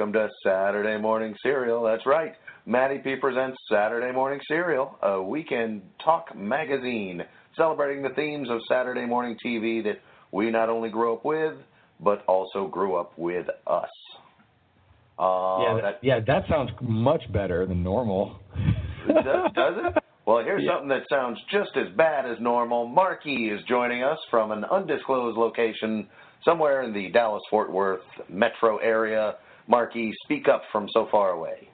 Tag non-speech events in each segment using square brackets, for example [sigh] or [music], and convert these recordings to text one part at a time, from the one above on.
Welcome to Saturday Morning Serial. That's right. Matty P presents Saturday Morning Serial, a weekend talk magazine celebrating the themes of Saturday morning TV that we not only grew up with, but also grew up with us. Uh, yeah, that- that, yeah, that sounds much better than normal. does, does it? Well, here's [laughs] Yeah. something that sounds just as bad as normal. Marquis is joining us from an undisclosed location somewhere in the Dallas Fort Worth metro area. Marquis, speak up from so far away.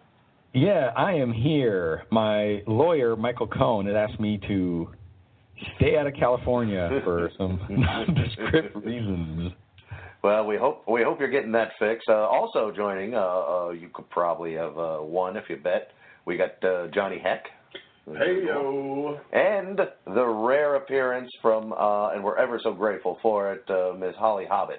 Yeah, I am here. My lawyer, Michael Cohen, had asked me to stay out of California [laughs] for some nondescript reasons. Well, we hope we hope you're getting that fixed. Uh, also joining, uh, uh, you could probably have uh, won if you bet. We got uh, Johnny Heck. Hey yo. And the rare appearance from, uh, and we're ever so grateful for it, uh, Ms. Holly Hobbits.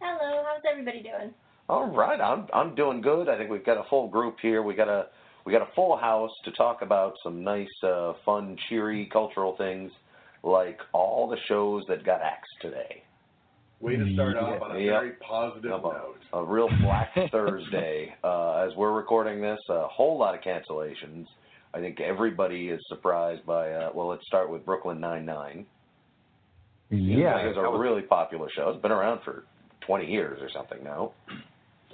Hello, how's everybody doing? All right, I'm I'm doing good. I think we've got a full group here. We got a we got a full house to talk about some nice, uh, fun, cheery cultural things, like all the shows that got axed today. Way to start off on a Yep. very positive A, note. a real Black [laughs] Thursday. Uh, as we're recording this, a whole lot of cancellations. I think everybody is surprised by. Uh, well, let's start with Brooklyn Nine Nine. Yeah, it's a really popular show. It's been around for 20 years or something now.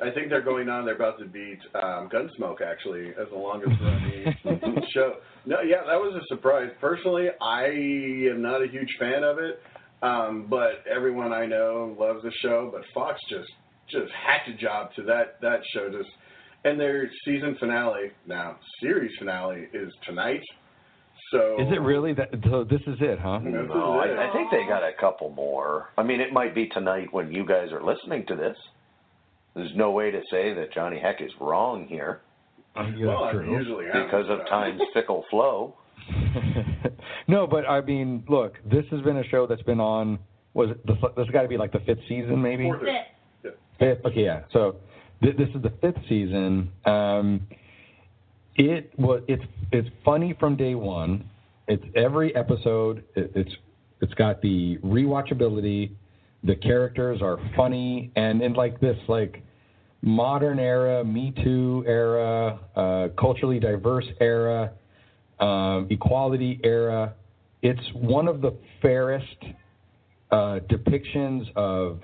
I think they're going on. They're about to beat um, Gunsmoke actually as the longest running [laughs] show. No, yeah, that was a surprise. Personally, I am not a huge fan of it, um, but everyone I know loves the show. But Fox just just hacked a job to that that show. Just and their season finale now series finale is tonight. So Is it really that? So this is it, huh? No. I, I think they got a couple more. I mean, it might be tonight when you guys are listening to this. There's no way to say that Johnny Heck is wrong here Yeah, well, true. because of time's [laughs] fickle flow. [laughs] no, but I mean, look, this has been a show that's been on. Was it? This, this has got to be like the fifth season, maybe. Fourth. Sit. Fifth. Okay, yeah. So th- this is the fifth season. Um, it was. It's it's funny from day one. It's every episode. It, it's it's got the rewatchability. The characters are funny, and in like this like modern era, Me Too era, uh, culturally diverse era, um, equality era. It's one of the fairest uh, depictions of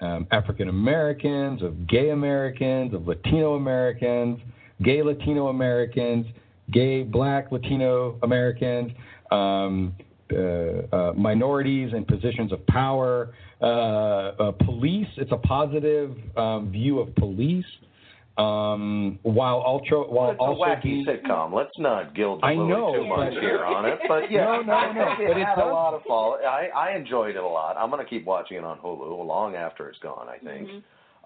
um, African Americans, of gay Americans, of Latino Americans, gay Latino Americans, gay black Latino Americans, um, uh, uh, minorities in positions of power, uh, uh, police. It's a positive um, view of police. Um, while ultra, while It's a wacky being- sitcom. Let's not gild the I lily know, too much here on it. But [laughs] yeah, No, no, no, [laughs] but it it had a lot of fall. I, I enjoyed it a lot. I'm going to keep watching it on Hulu long after it's gone. I think.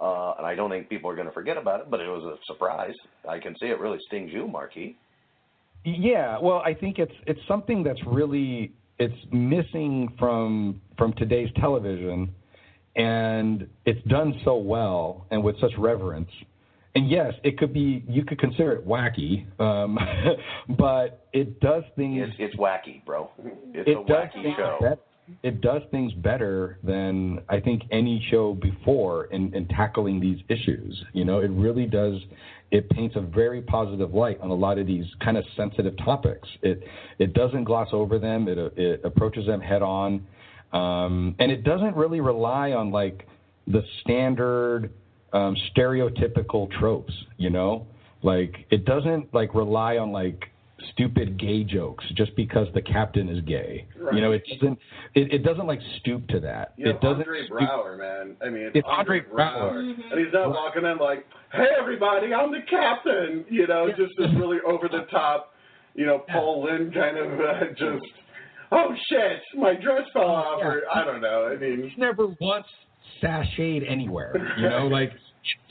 Uh, and I don't think people are going to forget about it, but it was a surprise. I can see it really stings you, Marquis. Yeah, well, I think it's it's something that's really it's missing from from today's television, and it's done so well and with such reverence. And yes, it could be you could consider it wacky, um, [laughs] but it does things. It's, it's wacky, bro. It's it a wacky show. it does things better than I think any show before in, in tackling these issues. You know, it really does. It paints a very positive light on a lot of these kind of sensitive topics. It it doesn't gloss over them. It it approaches them head on, um, and it doesn't really rely on like the standard um, stereotypical tropes. You know, like it doesn't like rely on like stupid gay jokes just because the captain is gay. Right. You know, it doesn't it, it doesn't like stoop to that. You it doesn't Andre stoop- Brower, man. I mean, It's Andre Braugher. Mhm. and he's not walking in like, "Hey, everybody, I'm the captain." You know, just this really over the top, you know, Paul Lynde kind of uh, just, "Oh shit, my dress fell off," or I don't know. I mean, he's never once sashayed anywhere. You [laughs] know, like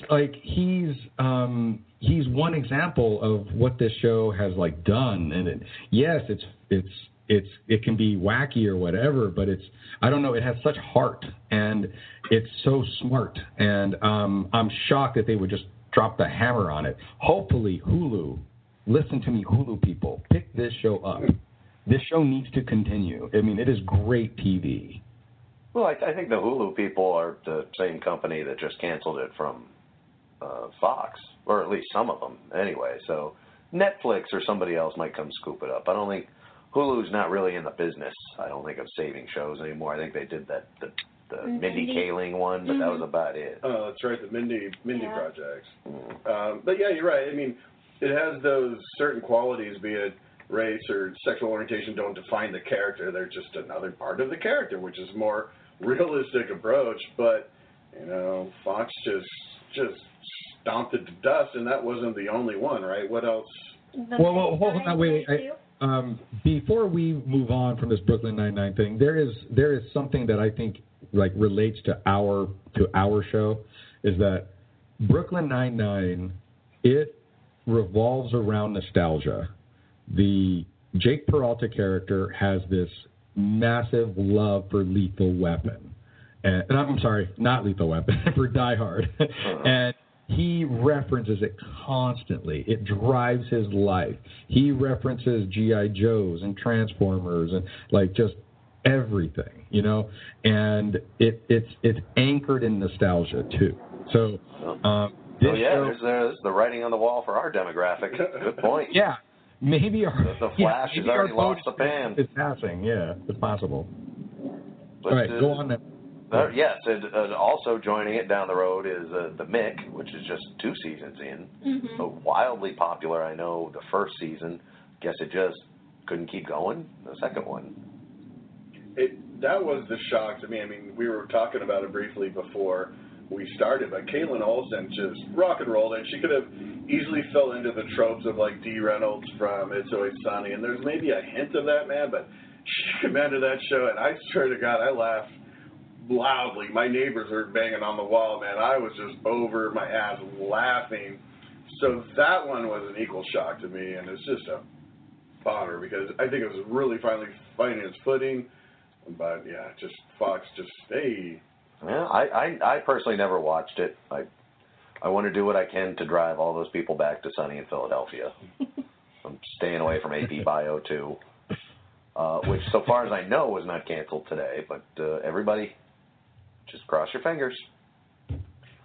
like he's um he's one example of what this show has like done. And it, yes it's it's it's it can be wacky or whatever but it's i don't know it has such heart and it's so smart. And um i'm shocked that they would just drop the hammer on it. Hopefully hulu listen to me hulu people pick this show up. This show needs to continue. I mean it is great tv Well, I, I think the Hulu people are the same company that just canceled it from uh, Fox, or at least some of them, anyway. So Netflix or somebody else might come scoop it up. I don't think Hulu's not really in the business. I don't think of saving shows anymore. I think they did that the the Mindy Mindy. Kaling one, but that was about it. oh, that's right, the Mindy Mindy Yeah. projects. Mm. Um, but yeah, you're right. I mean, it has those certain qualities, be it race or sexual orientation, don't define the character. They're just another part of the character, which is more realistic approach. But you know, Fox just just stomped to dust, and that wasn't the only one, right? What else? The Well, well, hold on, wait, wait, too. Um, before we move on from this Brooklyn Nine Nine thing, there is there is something that I think like relates to our to our show, is that Brooklyn Nine Nine, it revolves around nostalgia. The Jake Peralta character has this massive love for Lethal Weapon, and, and I'm sorry, not Lethal Weapon, [laughs] for Die Hard, and he references it constantly. It drives his life. He references GI Joes and Transformers and like just everything, you know. And it it's it's anchored in nostalgia too. So um, this Oh yeah, show, there's, there's the writing on the wall for our demographic. Good point. [laughs] yeah, maybe our The- the yeah, Flash has maybe our already lost the pan. Is passing, yeah, it's possible. But, All right, go on. Then. Uh, yes, and uh, also joining it down the road is uh, the Mick, which is just two seasons in. Mhm. So wildly popular. I know the first season. Guess it just couldn't keep going. The second one. It that was the shock to me. I mean, we were talking about it briefly before we started, but Kaitlin Olson just rock and rolled, and she could have easily fell into the tropes of like Dee Reynolds from It's Always Sunny, and there's maybe a hint of that, man. But she [laughs] commanded that show, and I swear to God, I laughed loudly. My neighbors were banging on the wall, man. I was just over my ass laughing. So that one was an equal shock to me, and it's just a bummer because I think it was really finally finding its footing. But yeah, just Fox, just hey, Yeah, I, I I personally never watched it. I I want to do what I can to drive all those people back to sunny in Philadelphia. [laughs] I'm staying away from AP Bio too, uh, which so far as I know was not canceled today. But uh, everybody, just cross your fingers.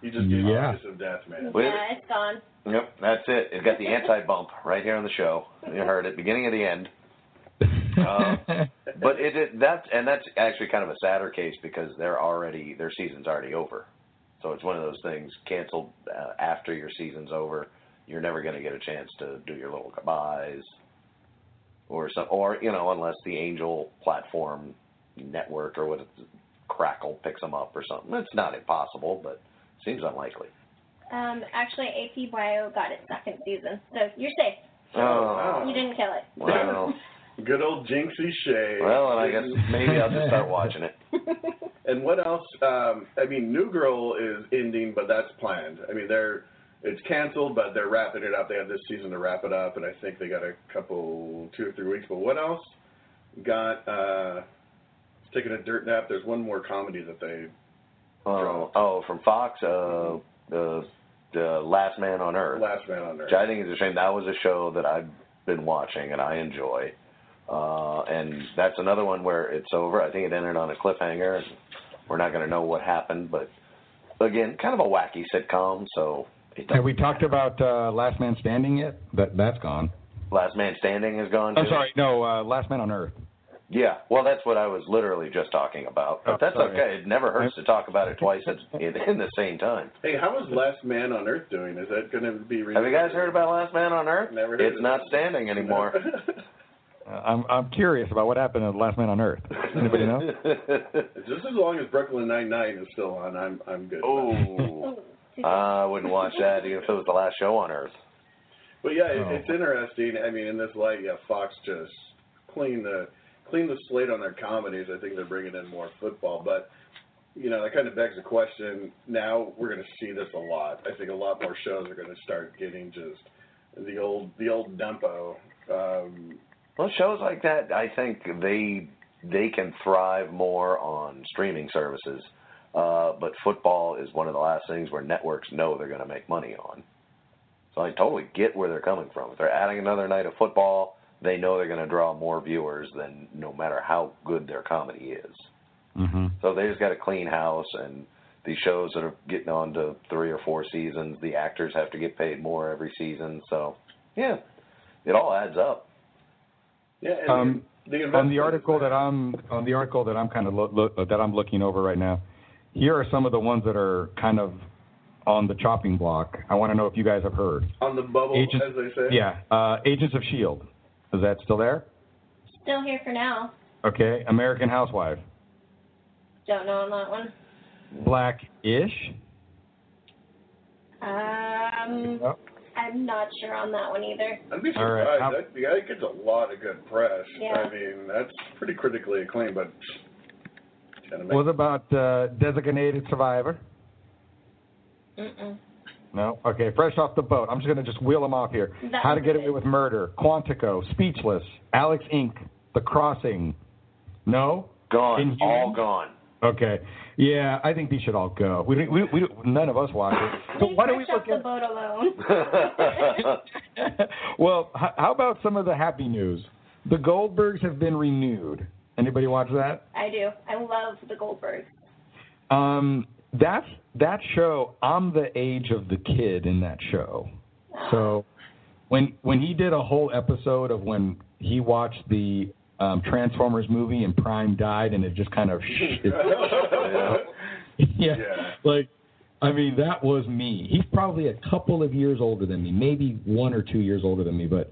you just get Yeah. of death, man. Wait. Yeah, it's gone. Yep, that's it. It got the anti bump right here on the show. You heard it, beginning of the end. [laughs] Uh, But it, it that's and that's actually kind of a sadder case because they're already their season's already over. So it's one of those things canceled uh, after your season's over. You're never going to get a chance to do your little goodbyes or some or you know unless the Angel platform network or what it's, Crackle picks them up or something. It's not impossible, but seems unlikely. Um, actually, AP Bio got its second season, so you're safe. Oh, You didn't kill it. well, [laughs] Good old Jinxie Shay. well, and I guess maybe I'll just start watching it. [laughs] And what else? Um, I mean, New Girl is ending, but that's planned. I mean, they're it's canceled, but they're wrapping it up. They have this season to wrap it up, and I think they got a couple, two or three weeks. But what else? Got uh, taking a dirt nap. There's one more comedy that they. Oh, oh, from Fox, uh, the the Last Man on Earth. Last Man on Earth. which I think is a shame. That was a show that I've been watching and I enjoy. Uh, and that's another one where it's over. I think it ended on a cliffhanger, and we're not going to know what happened. But again, kind of a wacky sitcom, so It Have we talked about uh, Last Man Standing yet? That that's gone. Last Man Standing is gone. I'm too? sorry, no, uh, Last Man on Earth. Yeah, well, that's what I was literally just talking about. But Oh, that's sorry. okay. It never hurts to talk about it twice at, in, in the same time. Hey, how is Last Man on Earth doing? Is that going to be? Have you guys heard about Last Man on Earth? Never heard it's of not it. standing anymore. Uh, I'm I'm curious about what happened to Last Man on Earth. Anybody know? [laughs] Just as long as Brooklyn Nine Nine is still on, I'm I'm good. oh, Ooh. [laughs] I wouldn't watch that even if it was the last show on Earth. But yeah, it, Oh. it's interesting. I mean, in this light, yeah, Fox just cleaned the clean the slate on their comedies. I think they're bringing in more football, but you know that kind of begs the question. Now we're going to see this a lot. I think a lot more shows are going to start getting just the old the old dumpo. Um, Well, shows like that, I think they they can thrive more on streaming services. Uh, but football is one of the last things where networks know they're going to make money on. So I totally get where they're coming from. If they're adding another night of football, they know they're going to draw more viewers than no matter how good their comedy is. hmm So they just got to clean house, and these shows that are getting on to three or four seasons, the actors have to get paid more every season. So, yeah, it all adds up. yeah, and Um, the, the on the article that I'm on the article that I'm kind of look, look, that I'm looking over right now. Here are some of the ones that are kind of on the chopping block. I want to know if you guys have heard. on the bubble, Agents- as they say. Yeah, uh, Agents of Shield. Is that still there? Still here for now. Okay, American Housewife. Don't know on that one. Black-ish. Um, No. I'm not sure on that one either. I'd be All right, surprised. how- That, the guy gets a lot of good press. Yeah. I mean, that's pretty critically acclaimed, but What about uh, Designated Survivor? Mm-mm. No. Okay, fresh off the boat. I'm just gonna just wheel them off here. That How to Get. Away with Murder, Quantico, Speechless, Alex Inc., The Crossing. No. Gone, Inhuman? all gone. Okay. Yeah, I think these should all go. We, we, we, none of us watch it. So why don't we Fresh look off at? the boat alone. [laughs] well, h- how about some of the happy news? The Goldbergs have been renewed. Anybody watch that? I do. I love the Goldbergs. Um, that's that show. I'm the age of the kid in that show. So when when he did a whole episode of when he watched the um, Transformers movie and Prime died, and it just kind of [laughs] [laughs] yeah, Yeah. like I mean that was me. He's probably a couple of years older than me, maybe one or two years older than me, but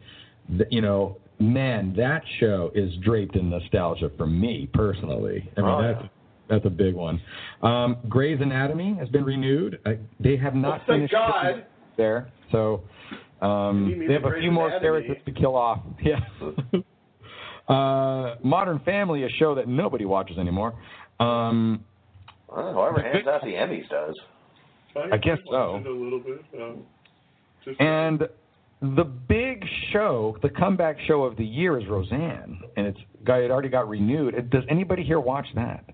th- you know, man, that show is draped in nostalgia for me personally. I mean Oh, that's. That's a big one. Um, Grey's Anatomy has been renewed. I, they have not Well, thank finished God. there, so um, they have a Grey's few more Anatomy? characters to kill off. [laughs] Yeah. uh, Modern Family, a show that nobody watches anymore. Um, Well, whoever hands out the Emmys does. I guess so. A little bit. Um, and the big show, the comeback show of the year is Roseanne, and it's got it already got renewed. Does anybody here watch that?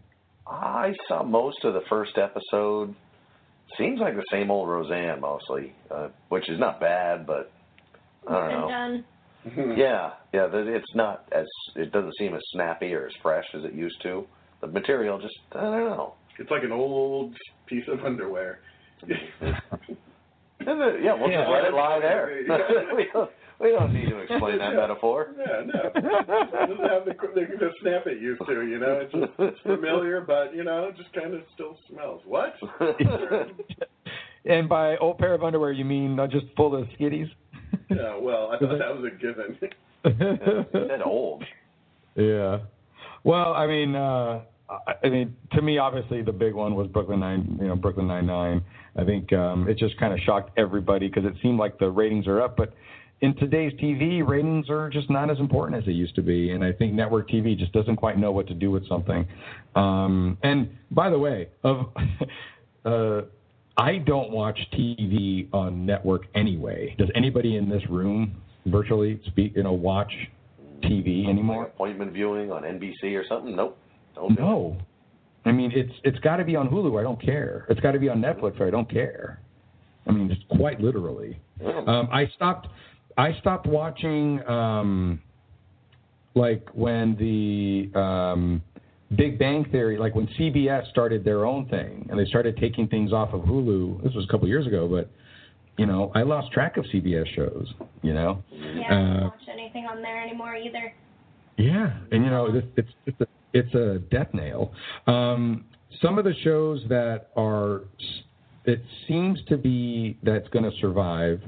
I saw most of the first episode. Seems like the same old Roseanne mostly, uh, which is not bad, but I don't know. done. Yeah, yeah, that- it's not as it doesn't seem as snappy or as fresh as it used to. The material just I don't know. it's like an old piece of underwear. [laughs] Yeah, we'll Yeah. just let it lie there. [laughs] [laughs] Yeah. we, don't, need to explain that [laughs] Yeah. metaphor. Yeah, no. It doesn't have the, the, the snap it used to, you know. It's, just, it's familiar, but, you know, it just kind of still smells. What? [laughs] and by old pair of underwear, you mean not just full of skitties? Yeah, well, I [laughs] thought that was a given. That old. Yeah. Well, I mean, uh, I I mean, to me, obviously, the big one was Brooklyn Nine. You know, Brooklyn Nine Nine. I think um, it just kind of shocked everybody because it seemed like the ratings are up, but in today's TV, ratings are just not as important as they used to be, and I think network TV just doesn't quite know what to do with something. Um, and by the way, of [laughs] uh, I don't watch TV on network anyway. Does anybody in this room virtually speak, you know, watch TV anymore? Appointment viewing on NBC or something? Nope. Don't. No. I mean, it's it's got to be on Hulu. I don't care. It's got to be on Netflix. Or I don't care. I mean, just quite literally. Um, I stopped. I stopped watching. Um, like when the um, Big Bang Theory, like when CBS started their own thing, and they started taking things off of Hulu. This was a couple years ago, but you know, I lost track of CBS shows. You know. Yeah, I don't Uh, watch anything on there anymore either. Yeah, and you know, it's it's it's a, it's a death nail. Um, some of the shows that are, it seems to be that's going to survive,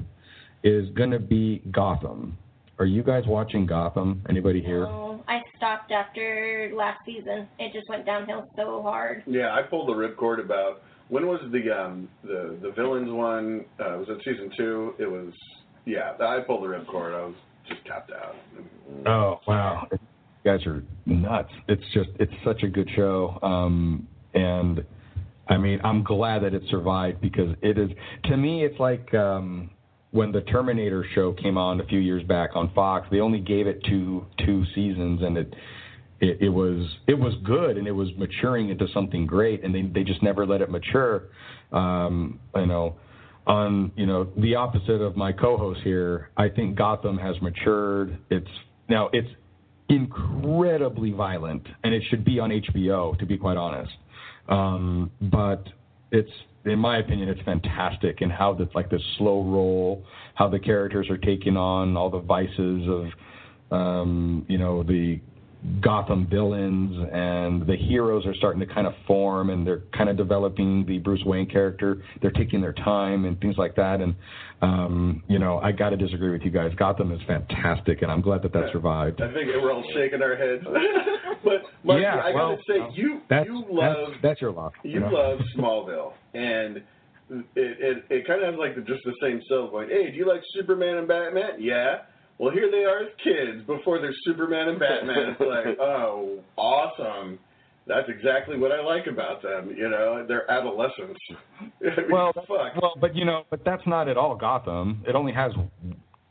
is going to be Gotham. Are you guys watching Gotham? Anybody here? No, I stopped after last season. It just went downhill so hard. Yeah, I pulled the ripcord about when was the um the the villains one? Uh, was it season two? It was yeah. I pulled the ripcord. I was just tapped out. Oh wow, you guys are nuts! It's just it's such a good show, um, and I mean I'm glad that it survived because it is to me it's like um, when the Terminator show came on a few years back on Fox. They only gave it two two seasons, and it. It, it was it was good and it was maturing into something great and they they just never let it mature. Um, you know, on you know the opposite of my co-host here, I think Gotham has matured. It's now it's incredibly violent, and it should be on HBO to be quite honest. Um, but it's in my opinion, it's fantastic in how the like the slow roll, how the characters are taking on all the vices of um, you know the Gotham villains and the heroes are starting to kind of form and they're kind of developing the Bruce Wayne character. They're taking their time and things like that. And um, you know, I got to disagree with you guys. Gotham is fantastic, and I'm glad that that survived. I think we're all shaking our heads. [laughs] but yeah, I well, gotta say, well, you that's, you love that's, that's your loss. you know? love [laughs] Smallville, and it it, it kind of has like the, just the same self going. Hey, do you like Superman and Batman? Yeah. Well, here they are as kids before they're Superman and Batman. It's like, [laughs] oh, awesome. That's exactly what I like about them. You know, they're adolescents. [laughs] Well, fuck. well, but you know, but that's not at all Gotham. It only has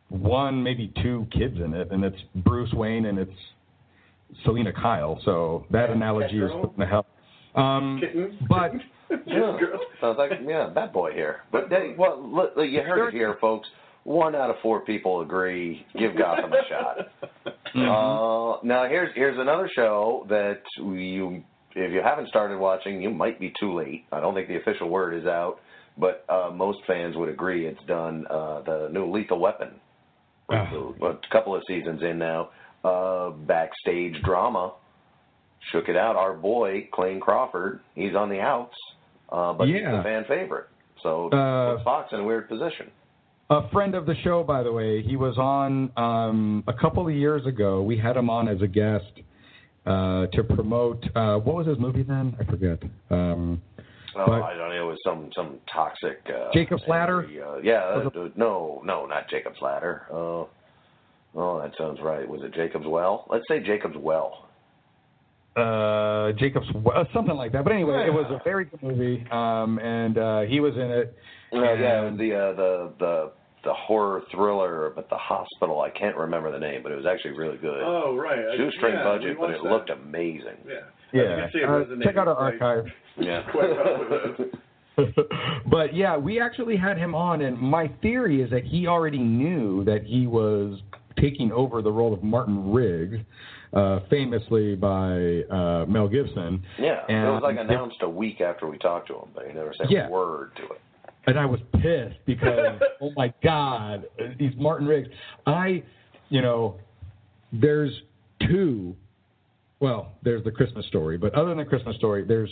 one, maybe two kids in it, and it's Bruce Wayne and it's Selina Kyle. So that analogy is Catgirl? putting the hell. Um, Kitten. but [laughs] Yeah, Girl. sounds like yeah, bad boy here. But they, well, look, look, you heard it here, folks. One out of four people agree. Give Gotham a shot. [laughs] Uh, now here's here's another show that you, if you haven't started watching, you might be too late. I don't think the official word is out, but uh, most fans would agree it's done. Uh, the new Lethal Weapon, Oh. a couple of seasons in now. Uh, backstage drama shook it out. Our boy Clayne Crawford, he's on the outs, uh, but he's a fan favorite. So Uh, puts Fox in a weird position. A friend of the show, by the way, he was on um, a couple of years ago. We had him on as a guest uh, to promote. Uh, what was his movie then? I forget. Um, Oh, But- I don't know. It was some some toxic. Uh, Jacob's Ladder? Uh, yeah. Uh, no, no, not Jacob's Ladder. Uh, oh, that sounds right. Was it Jacob's Well? Let's say Jacob's Well. uh, Jacob's uh, something like that. But anyway, it was a very good movie, um, and uh, he was in it. Uh, yeah, the uh, the the the horror thriller at the hospital. I can't remember the name, but it was actually really good. Oh, right. I- Shoestring yeah, budget, but it that. looked amazing. Yeah. Yeah, You see uh, check out our archive. Yeah. Quite well with us. [laughs] but yeah, we actually had him on, and my theory is that he already knew that he was taking over the role of Martin Riggs, uh, famously by uh, Mel Gibson. Yeah, And it was like if- announced a week after we talked to him, but he never said Yeah. a word to it. And I was pissed because [laughs] oh my god, he's Martin Riggs. I, you know, there's two. Well, there's the Christmas story, but other than the Christmas story, there's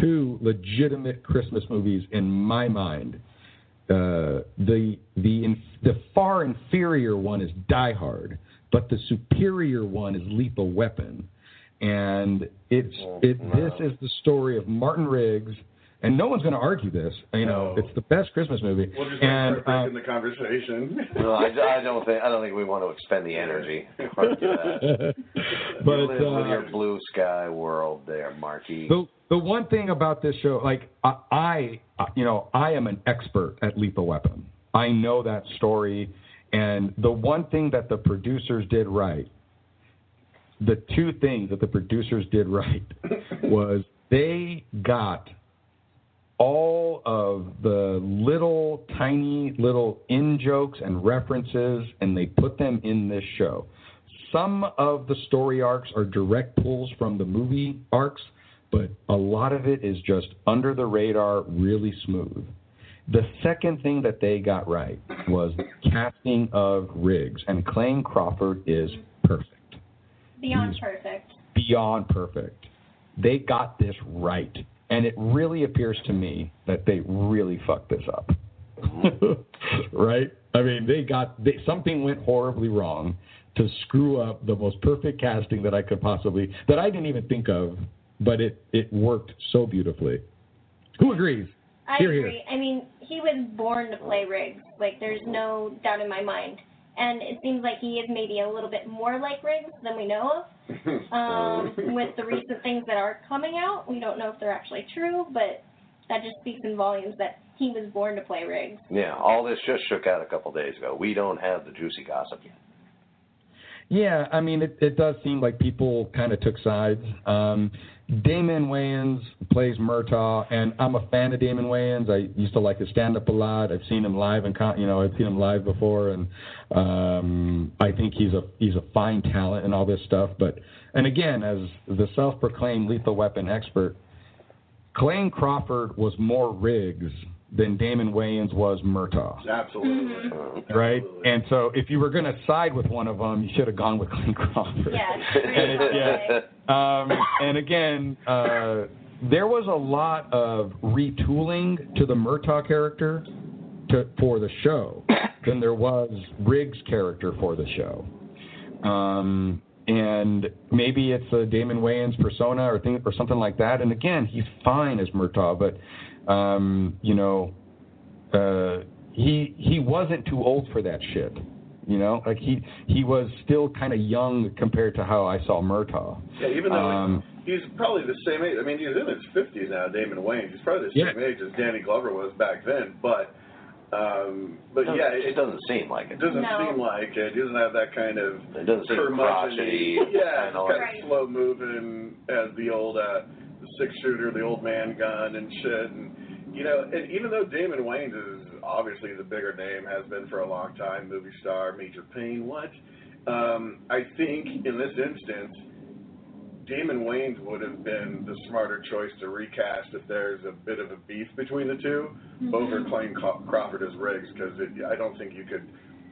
two legitimate Christmas movies in my mind. Uh, the the the far inferior one is Die Hard, but the superior one is Lethal Weapon, and it's it. This is the story of Martin Riggs, and no one's going to argue this. You know, No. it's the best Christmas movie. We'll just and start um, breaking the conversation. No, I, I don't think I don't think we want to expend the energy. [laughs] but you live with uh, your blue sky world there, Marquis. The the one thing about this show, like I, I, you know, I am an expert at Lethal Weapon. I know that story, and the one thing that the producers did right, the two things that the producers did right, [laughs] was they got all of the little tiny little in jokes and references, and they put them in this show. Some of the story arcs are direct pulls from the movie arcs, but a lot of it is just under the radar, really smooth. The second thing that they got right was casting of Riggs, and Clayne Crawford is perfect, Beyond He's- perfect. beyond perfect. They got this right, and it really appears to me that they really fucked this up. [laughs] right? I mean, they got they, something went horribly wrong to screw up the most perfect casting that I could possibly that I didn't even think of, but it it worked so beautifully. Who agrees? I Here, here. agree. I mean, he was born to play Riggs. Like, there's no doubt in my mind. And it seems like he is maybe a little bit more like Riggs than we know of. [laughs] Um, with the recent things that are coming out, we don't know if they're actually true, but that just speaks in volumes that he was born to play Riggs. Yeah, all this just shook out a couple days ago. We don't have the juicy gossip yet. Yeah, I mean, it, it does seem like people kind of took sides. Um, Damon Wayans plays Murtaugh, and I'm a fan of Damon Wayans. I used to like his stand up a lot. I've seen him live, and con- you know, I've seen him live before, and um, I think he's a he's a fine talent and all this stuff. But and again, as the self-proclaimed lethal weapon expert, Clayne Crawford was more Riggs than Damon Wayans was Murtaugh Absolutely. right? Absolutely. And so if you were going to side with one of them, you should have gone with Clayne Crawford. Yeah, [laughs] And it- yeah. Um, and again, uh, there was a lot of retooling to the Murtaugh character to, for the show than there was Riggs' character for the show. Um, and maybe it's a Damon Wayans persona or thing or something like that. And again, he's fine as Murtaugh, but um, you know, uh, he he wasn't too old for that shit. You know, like he he was still kind of young compared to how I saw Murtaugh. Yeah, even though Um, he's probably the same age. I mean, he's in his fifties now, Damon Wayans. He's probably the Yeah. same age as Danny Glover was back then. But, um, but yeah, it it, doesn't seem like it it. doesn't No. seem like it. He doesn't have that kind of It doesn't seem curmudgeon-y- crotchety. [laughs] Yeah, kinda it's like- kind of slow moving as the old uh, six shooter, the old man gun and shit. And you know, and even though Damon Wayans is obviously the bigger name, has been for a long time, movie star, Major Payne, what? Um, I think in this instance, Damon Wayans would have been the smarter choice to recast if there's a bit of a beef between the 2 mm-hmm. over Clayne Craw- Crawford as Riggs, because I don't think you could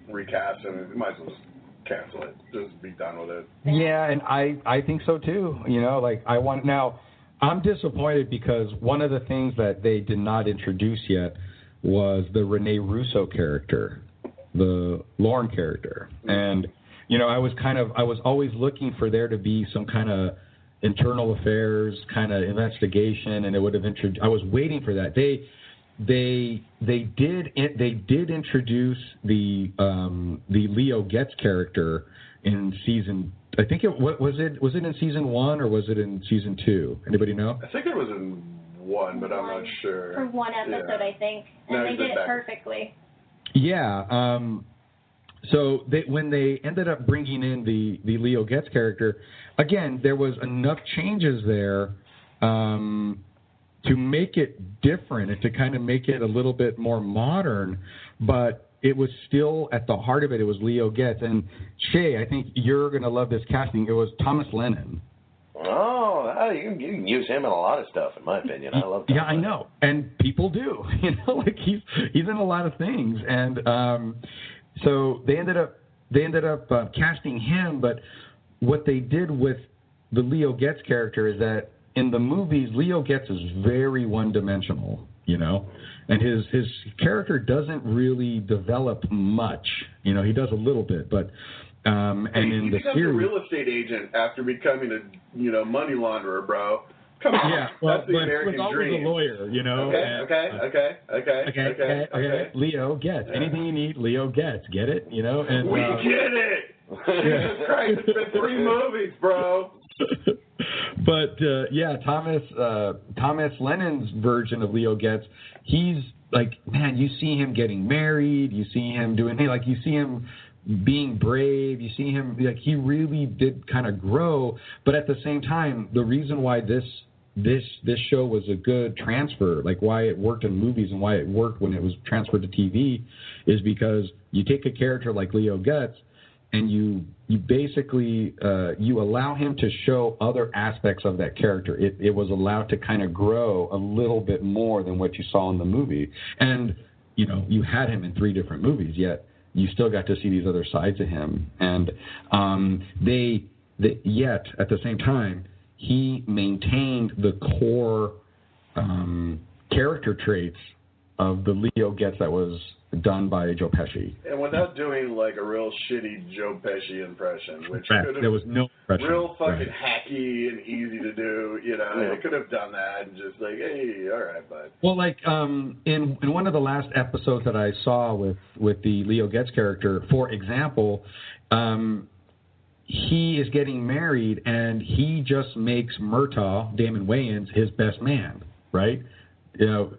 recast him. You might as well just cancel it. Just be done with it. Yeah, and I I think so too. You know, like I want now. I'm disappointed because one of the things that they did not introduce yet was the Rene Russo character, the Lauren character, mm-hmm. and you know I was kind of I was always looking for there to be some kind of internal affairs kind of investigation, and it would have introduced. I was waiting for that. They they they did they did introduce the um, the Leo Getz character in season. I think it what was it was it in season one or was it in season two? Anybody know? I think it was in one, but I'm not sure. For one episode, Yeah. I think. And No, they did it back. perfectly. Yeah. Um, so they, when they ended up bringing in the the Leo Getz character, again there was enough changes there um, to make it different and to kind of make it a little bit more modern, but it was still at the heart of it. It was Leo Getz and Shay. I think you're gonna love this casting. It was Thomas Lennon. Oh, you can, you can use him in a lot of stuff, in my opinion. I love. Tom Yeah, I know, and people do. [laughs] You know, like he's he's in a lot of things, and um, so they ended up they ended up uh, casting him. But what they did with the Leo Getz character is that in the movies, Leo Getz is very one dimensional. You know, and his his character doesn't really develop much. You know, he does a little bit, but um, and Hey, in he the becomes series. a real estate agent after becoming a you know money launderer, bro. Come on, yeah, well, that's the American always dream. a lawyer, you know. Okay, and, okay, uh, okay, okay, Okay, okay, okay. Leo gets Yeah. anything you need. Leo gets, get it, you know. And We uh, get it. Jesus [laughs] Christ, it's been three movies, bro. [laughs] but uh, yeah, Thomas uh, Thomas Lennon's version of Leo Getz. He's like, man, you see him getting married. You see him doing, hey, like you see him being brave. You see him like he really did kind of grow. But at the same time, the reason why this this this show was a good transfer, like why it worked in movies and why it worked when it was transferred to TV, is because you take a character like Leo Getz, and you you basically uh, you allow him to show other aspects of that character. It, it was allowed to kind of grow a little bit more than what you saw in the movie, and you know you had him in three different movies, yet you still got to see these other sides of him, and um, they, they yet at the same time he maintained the core um, character traits of the Leo Getz that was done by Joe Pesci. And without doing like a real shitty Joe Pesci impression, which Fact, could there was no impression. real fucking Right. hacky and easy to do. You know, Yeah. they could have done that and just like, hey, all right, bud. Well, like um, in in one of the last episodes that I saw with with the Leo Getz character, for example, um, he is getting married and he just makes Murtaugh, Damon Wayans, his best man, right? You know,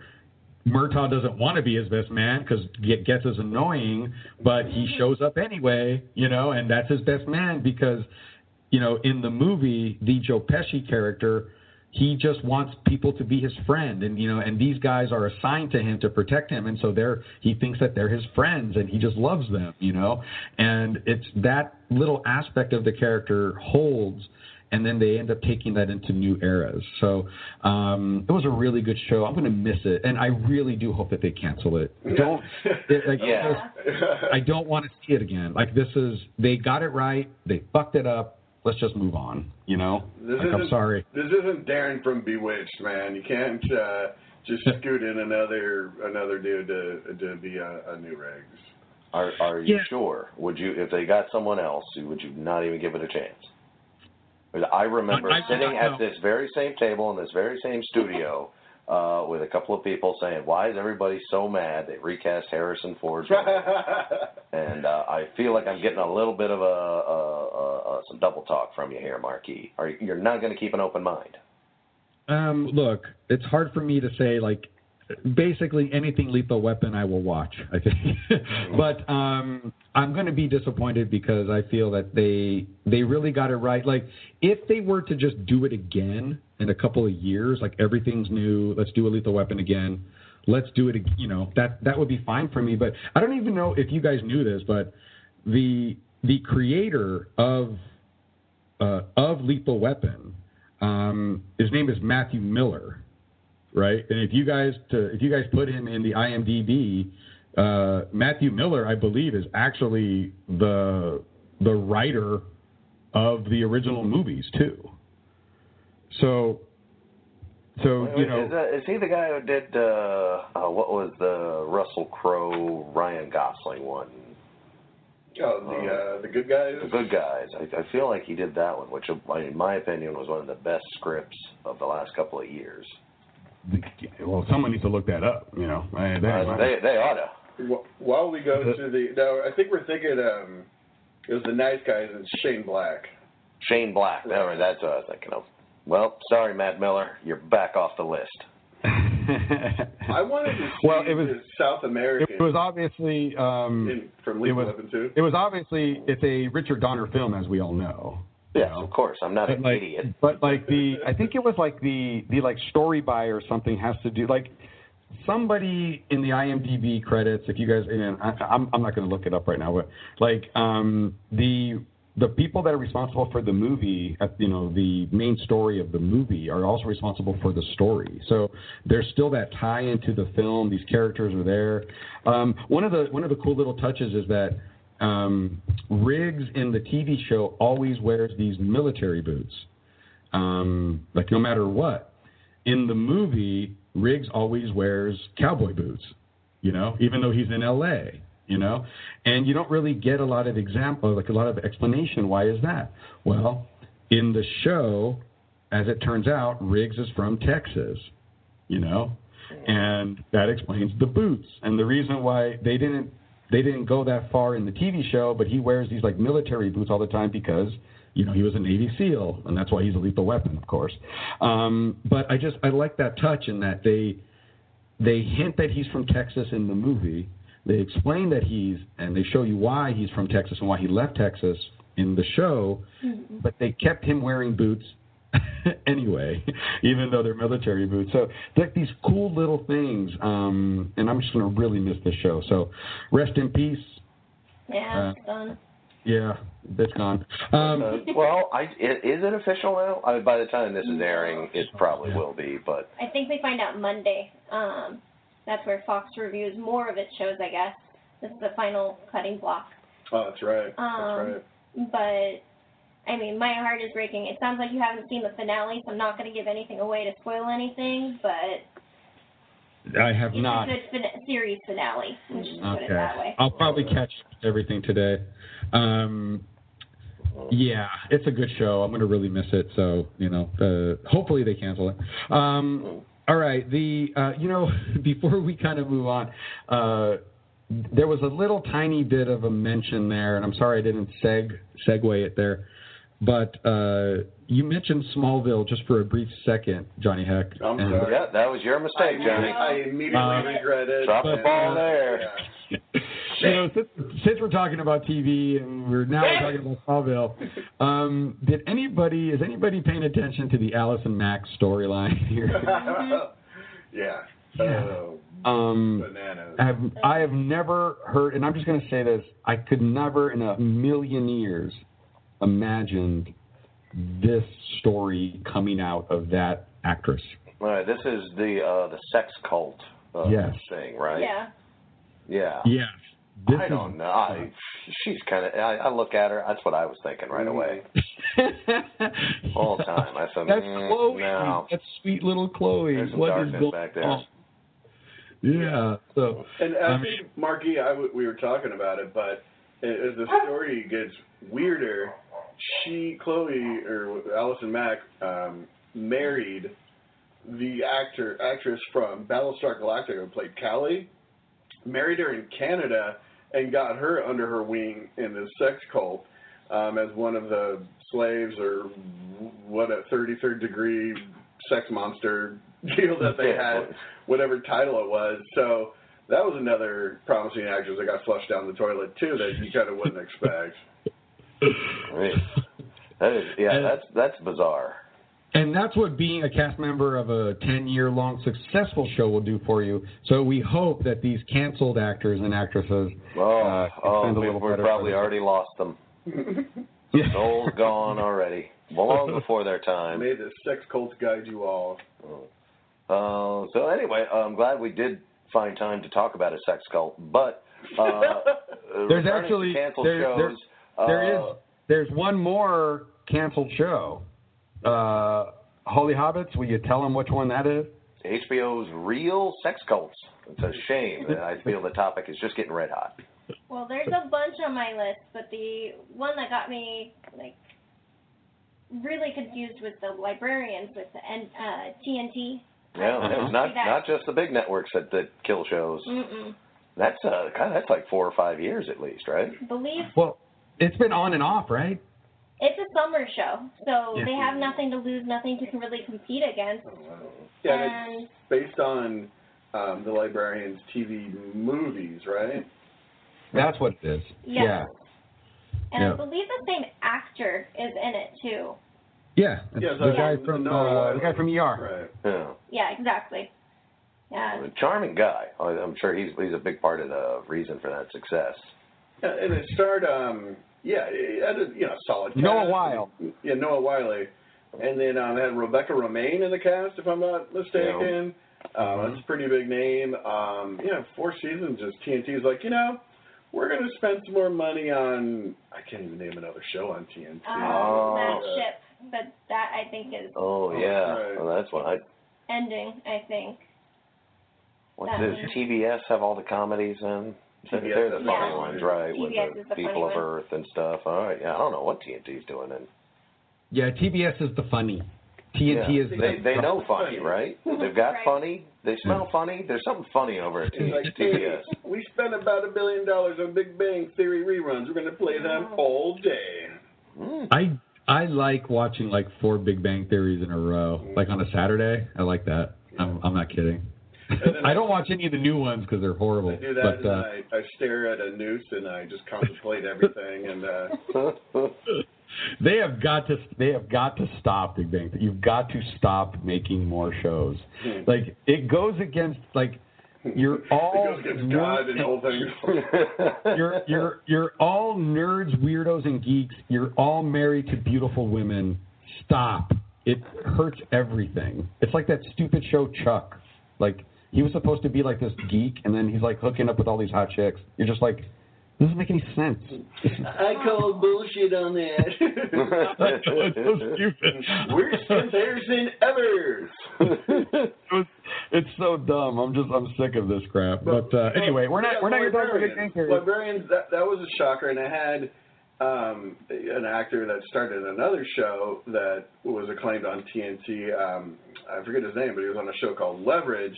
Murtaugh doesn't want to be his best man because Getz is annoying, but he mm-hmm. shows up anyway, you know, and that's his best man because, you know, in the movie, the Joe Pesci character, he just wants people to be his friend, and you know, and these guys are assigned to him to protect him, and so they're he thinks that they're his friends, and he just loves them, you know, and it's that little aspect of the character holds and then they end up taking that into new eras. So um, it was a really good show. I'm going to miss it, and I really do hope that they cancel it. Don't. [laughs] It, like, Yeah. I don't want to see it again. Like this is they got it right. They fucked it up. Let's just move on. You know. This Like, I'm sorry. This isn't Darrin from Bewitched, man. You can't uh, just scoot in another another dude to to be a, a new Riggs. Are are you Yeah. sure? Would you if they got someone else, would you not even give it a chance? Because I remember I- I- sitting at this very same table in this very same studio uh, with a couple of people saying, "Why is everybody so mad they recast Harrison Ford?" [laughs] and uh, I feel like I'm getting a little bit of a, a, a, a some double talk from you here, Marquis. Are you, you're not going to keep an open mind? Um, look, it's hard for me to say like basically anything lethal weapon I will watch, I think. [laughs] but um I'm going to be disappointed because I feel that they they really got it right. Like if they were to just do it again in a couple of years, like everything's new, let's do a lethal weapon again. Let's do it, you know, that that would be fine for me, but I don't even know if you guys knew this, but the the creator of uh, of Lethal Weapon. Um, his name is Matthew Miller, right? And if you guys to, if you guys put him in the IMDb, uh, Matthew Miller, I believe, is actually the the writer of the original movies too. So, so you know, is, that, is he the guy who did uh, uh, what was the Russell Crowe Ryan Gosling one? oh, the uh, the good guys. The Good Guys. I, I feel like he did that one, which, in my opinion, was one of the best scripts of the last couple of years. Well, someone needs to look that up. You know, I, Uh, they they oughta. Wh- While we go to the no, I think we're thinking um, it was the nice guys and Shane Black. Shane Black. That, that's what I was thinking of. Well, sorry, Matt Miller, you're back off the list. [laughs] I wanted to see Well, it was- the South American it was obviously um, in, from it was Weapon 2. it was obviously it's a Richard Donner film, as we all know. Yes, of course. I'm not But an like, idiot. but like the, I think it was like the the like story by or something has to do like somebody in the IMDb credits. If you guys, and I, I'm I'm not going to look it up right now, but like um the the people that are responsible for the movie, you know, the main story of the movie are also responsible for the story. So there's still that tie into the film. These characters are there. Um, one of the one of the cool little touches is that um, Riggs in the TV show always wears these military boots, um, like no matter what. In the movie, Riggs always wears cowboy boots, you know, even though he's in L.A. You know, and you don't really get a lot of example, like a lot of explanation. Why is that? Well, in the show, as it turns out, Riggs is from Texas. You know, and that explains the boots and the reason why they didn't they didn't go that far in the TV show, but he wears these like military boots all the time because you know he was a Navy SEAL, and that's why he's a lethal weapon, of course. Um, but I just I like that touch in that they they hint that he's from Texas in the movie. They explain that he's and they show you why he's from Texas and why he left Texas in the show, but they kept him wearing boots [laughs] anyway, even though they're military boots. So like these cool little things, um, and I'm just gonna really miss this show. So rest in peace. Yeah, Uh, it's done. Yeah, it's gone. Um, Uh, well, I, i- is it official now? I mean, by the time this is airing, it probably will be. But I think we find out Monday. Um, that's where Fox reviews more of its shows, I guess. This is the final cutting block. Oh, that's right. Um, that's right. But I mean, my heart is breaking. It sounds like you haven't seen the finale, so I'm not going to give anything away to spoil anything. But I have it's not. a good fin- series finale. Let's just put it that way. I'll probably catch everything today. Um, yeah, it's a good show. I'm gonna really miss it. So you know, uh, hopefully they cancel it. Um, all right. The uh, you know [laughs] before we kind of move on, uh, there was a little tiny bit of a mention there, and I'm sorry I didn't seg segue it there, but uh, you mentioned Smallville just for a brief second, Johnny Heck. I'm and- sorry. yeah, that was your mistake, Johnny. I immediately Uh, regret it. Drop the ball uh, there. [laughs] you know, since, since we're talking about TV and we're now we're talking about Smallville, um, did anybody is anybody paying attention to the Allison Mack storyline here? [laughs] yeah. Yeah. Oh, Um, bananas. I have I have never heard, and I'm just going to say this: I could never in a million years imagined this story coming out of that actress. All right, this is the uh, the sex cult uh, Yes. thing, right? Yeah. Yeah. Yes. This I don't know. I, she's kind of. I, I look at her. That's what I was thinking right away. [laughs] All the time. I said, That's mm, Chloe. no. That's sweet little Chloe. There's some What is darkness going back there. on? Yeah. So And I I mean- think, Marky, I w- we were talking about it, but as the story gets weirder, she, Chloe, or Allison Mack, um, married the actor actress from Battlestar Galactica who played Callie, married her in Canada, and got her under her wing in this sex cult um, as one of the slaves or what a 33rd degree sex monster [laughs] deal that they [laughs] had, whatever title it was. So that was another promising actress that got flushed down the toilet too that you kind of wouldn't expect. I mean, that is, yeah, And- that's that's bizarre. And that's what being a cast member of a 10 year long successful show will do for you. So we hope that these canceled actors and actresses. Oh, uh, oh, we, we've probably already lost them. [laughs] Yeah. Soul's gone already, long before their time. May the sex cult guide you all. Uh, so anyway, I'm glad we did find time to talk about a sex cult. But uh, [laughs] There's returning to actually- canceled there- there- shows. There uh, is there's one more canceled show. Uh, Holy Hobbits, will you tell them which one that is? HBO's Real Sex Cults. It's a shame that I feel the topic is just getting red hot. Well, there's a bunch on my list, but the one that got me like really confused was the librarians with the N- uh, TNT. Yeah, I it's didn't not not just the big networks that, that kill shows. Mm-mm. That's uh, kind of that's like four or five years at least, right? Believe Well, it's been on and off, right? it's a summer show, so Yeah. they have nothing to lose, nothing to really compete against. Yeah, and and it's based on um, the librarian's TV movies, right? That's what it is. Yeah. Yeah. and Yeah. I believe the same actor is in it too. Yeah. Yeah, the so- guy from no, uh, the guy from ER. Right. Yeah. Yeah, exactly. Yeah. Charming guy. I- I'm sure he's he's a big part of the reason for that success. Yeah, and it starred, um, yeah, it had a you know solid. Noah cast. Wyle. Yeah, Noah Wyle, and then um, had Rebecca Romijn in the cast, if I'm not mistaken. Uh, that's a pretty big name. Um, yeah, four seasons. Just TNT's like, you know, we're gonna spend some more money on. I can't even name another show on TNT. Um, Oh. that ship, but that I think is Oh Oh, yeah, right. well, that's what I. ending. I think. What That does one. TBS have all the comedies in? They're- They're the funny the ones, one. right? With TBS the is the People funny of one. Earth and stuff. All right, yeah, I don't know what TNT's doing. And Yeah, TBS is the funny. TNT yeah, is the they they know funny, Funny. right? [laughs] They've got Right. funny. They smell hmm. funny. There's something funny over at It's like, hey, TBS. we spent about a billion dollars on Big Bang Theory reruns. We're gonna play them hmm. all day. Mm. I I like watching like four Big Bang theories in a row, hmm. like on a Saturday. I like that. I'm I'm not kidding. I don't watch any of the new ones because they're horrible. I do that, but and uh, I, I stare at a noose and I just contemplate everything. And uh, [laughs] they have got to they have got to stop Big Bang. You've got to stop making more shows. Hmm. Like it goes against like you're all it goes against God and all [laughs] you're you're you're all nerds, weirdos, and geeks. You're all married to beautiful women. Stop. It hurts everything. It's like that stupid show Chuck. Like he was supposed to be like this geek, and then he's like hooking up with all these hot chicks. You're just like, this doesn't make any sense. I call bullshit on [laughs] that. it's so stupid. Worst comparison ever. It's- it's so dumb. I'm just I'm sick of this crap. But uh, anyway, we're not Yeah, we're not here to talk about Librarians. Big Bang Theory. Librarians, that, that was a shocker, and I had um, an actor that started another show that was acclaimed on TNT. Um, I forget his name, but he was on a show called Leverage,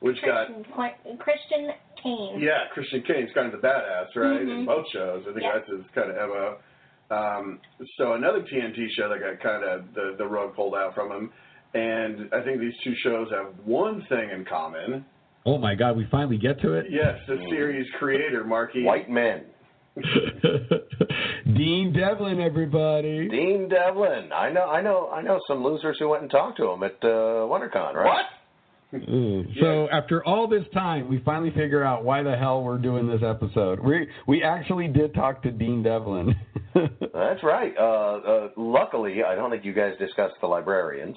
which got Christian, Qu- Christian Kane. yeah, Christian Kane's kind of the badass, right? In Mhm. both shows, I think Yeah. that's his kind of mo. Um, so another TNT show that got kind of the the rug pulled out from him, and I think these two shows have one thing in common. Oh my God, we finally get to it. Yes, the series creator Marky. White men. [laughs] Dean Devlin, everybody. Dean Devlin. I know. I know. I know some losers who went and talked to him at uh, WonderCon. Right? What? So after all this time, we finally figure out why the hell we're doing this episode. We we actually did talk to Dean Devlin. [laughs] That's right. Uh, uh, luckily, I don't think you guys discussed the librarians.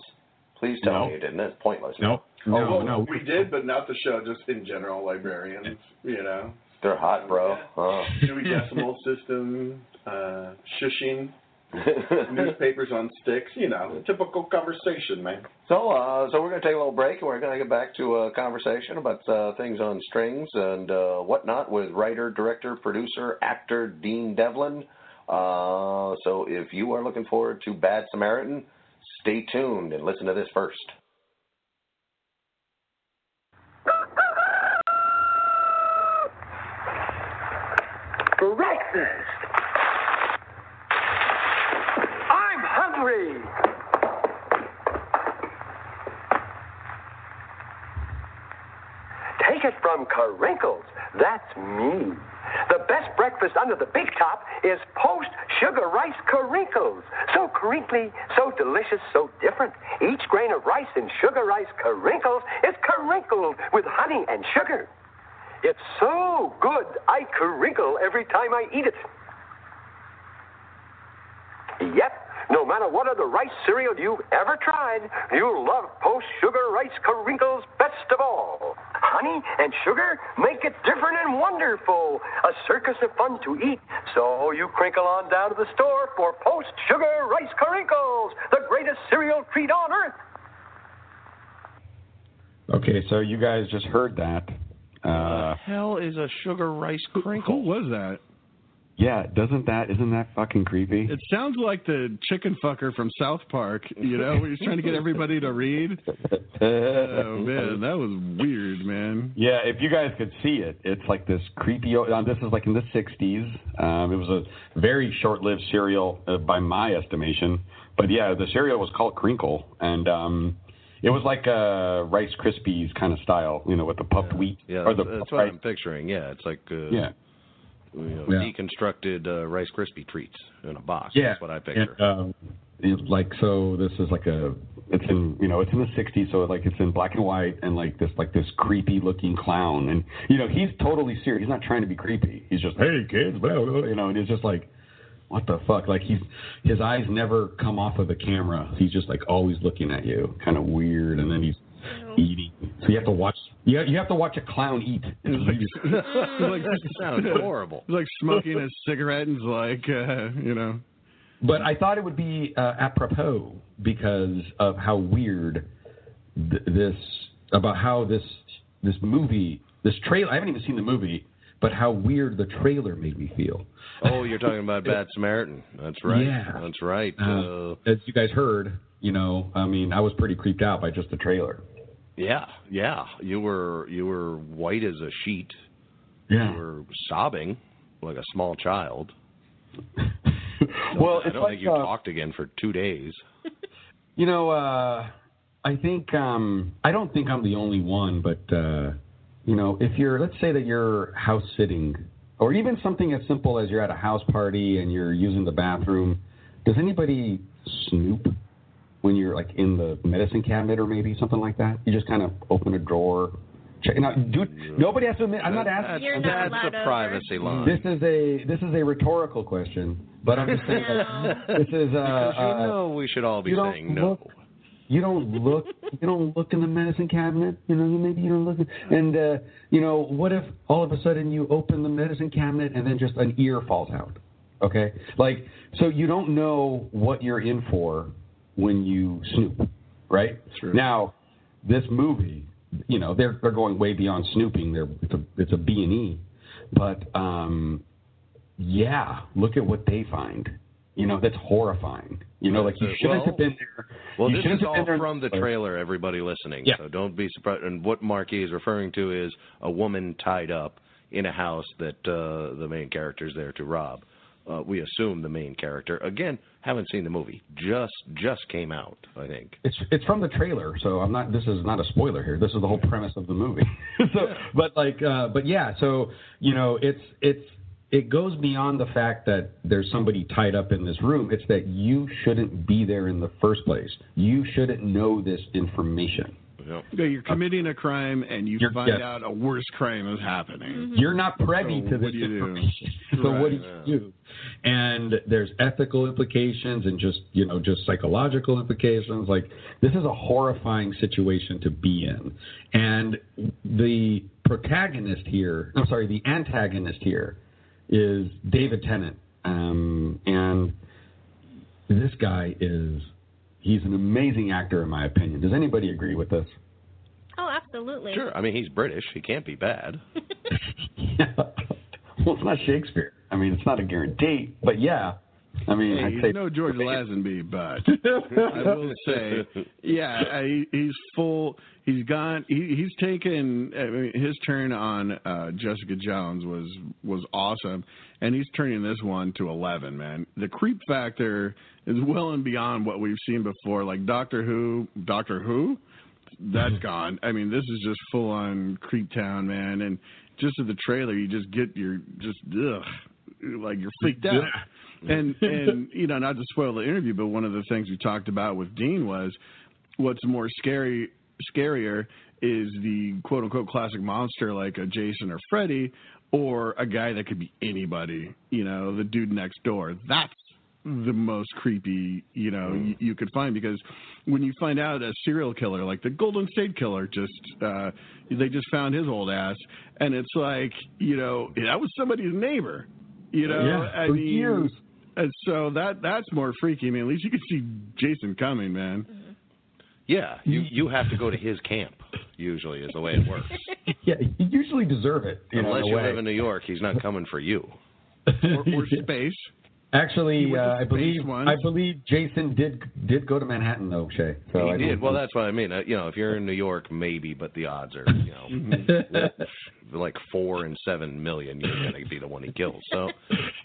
Please tell No. me you didn't. It's pointless. nope. Oh, No, well, no. we did, but not the show. Just in general, librarians. You know, They're hot, bro. Oh. Dewey Decimal System, uh, shushing, [laughs] newspapers on sticks. You know, typical conversation, man. So, uh, so we're going to take a little break, and we're going to get back to a conversation about uh, things on strings and uh, whatnot with writer, director, producer, actor Dean Devlin. Uh, so, if you are looking forward to Bad Samaritan, stay tuned and listen to this first. Breakfast! I'm! Take it from Carinkles. That's me. The best breakfast under the big top is post sugar rice Carinkles. So crinkly, so delicious, so different. Each grain of rice in sugar rice Carinkles is crinkled with honey and sugar. It's so good, I crinkle every time I eat it. Yep, no matter what other rice cereal you've ever tried, you'll love Post Sugar Rice Crinkles best of all. Honey and sugar make it different and wonderful. A circus of fun to eat. So you crinkle on down to the store for Post Sugar Rice Crinkles, the greatest cereal treat on earth. Okay, so you guys just heard that. Uh, hell is a sugar rice crinkle? Who was that? Yeah, doesn't that isn't that fucking creepy? It sounds like the chicken fucker from South Park, you know, where he's trying to get everybody to read. Oh man, that was weird, man. Yeah, if you guys could see it, it's like this creepy. Uh, this is like in the '60s. Um, it was a very short-lived cereal uh, by my estimation. But yeah, the cereal was called Crinkle, and um, it was like a Rice Krispies kind of style, you know, with the puffed wheat Yeah, or the that's, that's what rice. I'm picturing. Yeah, it's like uh, Yeah, you know, Yeah. deconstructed uh, Rice Krispie treats in a box. yeah. That's what I picture. And, um, it's like so. This is like a. It's in you know it's in the '60s, so like it's in black and white, and like this like this creepy looking clown, and you know he's totally serious. He's not trying to be creepy. He's just hey kids, blah, blah, blah," you know, and it's just like what the fuck? Like he's his eyes never come off of the camera. He's just like always looking at you, kind of weird, and then he's eating. So you have to watch. You have, you have to watch a clown eat. [laughs] It's really- like, [laughs] Sounds horrible. He's like smoking a cigarette and he's like, uh, you know. But I thought it would be uh, apropos because of how weird th- this about how this this movie this trailer. I haven't even seen the movie, but how weird the trailer made me feel. Oh, you're talking about [laughs] Bad Samaritan. That's right. Yeah. That's right. Uh, Uh, as you guys heard, you know, I mean, I was pretty creeped out by just the trailer. Yeah, yeah. You were you were white as a sheet. Yeah. You were sobbing like a small child. [laughs] well, I don't like, think you uh, talked again for two days. [laughs] You know, uh, I think um, I don't think I'm the only one, but uh, you know, if you're, let's say that you're house sitting, or even something as simple as you're at a house party and you're using the bathroom, does anybody snoop when you're like in the medicine cabinet or maybe something like that? You just kind of open a drawer Check it out. Dude, nobody has to admit. I'm not asking. You're not That's allowed a over. privacy line. This is a this is a rhetorical question, but I'm just saying that [laughs] [laughs] this is uh, Because you uh, know we should all be saying no. look- you don't look you don't look in the medicine cabinet. You know, maybe you don't look. And uh, you know, what if all of a sudden you open the medicine cabinet and then just an ear falls out? Okay, like so you don't know what you're in for when you snoop, right? True. Now, this movie, you know, they're they're going way beyond snooping. They're it's a it's a B and E, but um, yeah, look at what they find. You know, that's horrifying. You know, like you Uh, shouldn't well- have been there. Well, you this is all there from the trailer, everybody listening. Yeah. So don't be surprised. And what Marquis is referring to is a woman tied up in a house that uh, the main character is there to rob. Uh, we assume the main character. Again, haven't seen the movie. Just just came out, I think. It's it's from the trailer, so I'm not. This is not a spoiler here. This is the whole premise of the movie. [laughs] so, but like, uh, but yeah. So you know, it's it's it goes beyond the fact that there's somebody tied up in this room. It's that you shouldn't be there in the first place. You shouldn't know this information. Yep. Yeah, you're committing a crime and you You're- find yes. out a worse crime is happening. You're not privy So to this do you do? information. [laughs] so what do Right, you do? And there's ethical implications and just you know just psychological implications. Like this is a horrifying situation to be in. And the protagonist here, I'm sorry, the antagonist here is David Tennant. Um, and this guy is he's an amazing actor in my opinion. Does anybody agree with this? Oh, absolutely. Sure. I mean, he's British. He can't be bad. [laughs] [laughs] well, it's not Shakespeare. I mean, it's not a guarantee, but yeah. I mean, Hey, I'd he's say no George [laughs] Lazenby, but I [laughs] will say, yeah, I, he's full. He's gone. He, he's taken. I mean, his turn on uh, Jessica Jones was was awesome, and he's turning this one to eleven. Man, the creep factor is well and beyond what we've seen before. Like Doctor Who, Doctor Who, that's [laughs] gone. I mean, this is just full on Creep Town, man. And just at the trailer, you just get your just ugh, like you're freaked out. And [laughs] and you know, not to spoil the interview, but one of the things we talked about with Dean was what's more scary scarier is the quote unquote classic monster like a Jason or Freddy or a guy that could be anybody, you know, the dude next door. That's the most creepy, you know, you, you could find because when you find out a serial killer like the Golden State Killer just uh they just found his old ass and it's like, you know, that was somebody's neighbor. You know, Yeah, I for mean years. And so that that's more freaky. I mean, at least you can see Jason coming, man. Yeah, you you have to go to his camp. Usually is the way it works. [laughs] yeah, you usually deserve it. You know, Unless you way. live in New York, he's not coming for you. Or, or space. Actually, He went to uh, I believe once. I believe Jason did did go to Manhattan though, Shay. So he I did. Well, that's what I mean. Uh, you know, if you're in New York, maybe, but the odds are, you know, [laughs] like four and seven million. You're going to be the one he kills. So,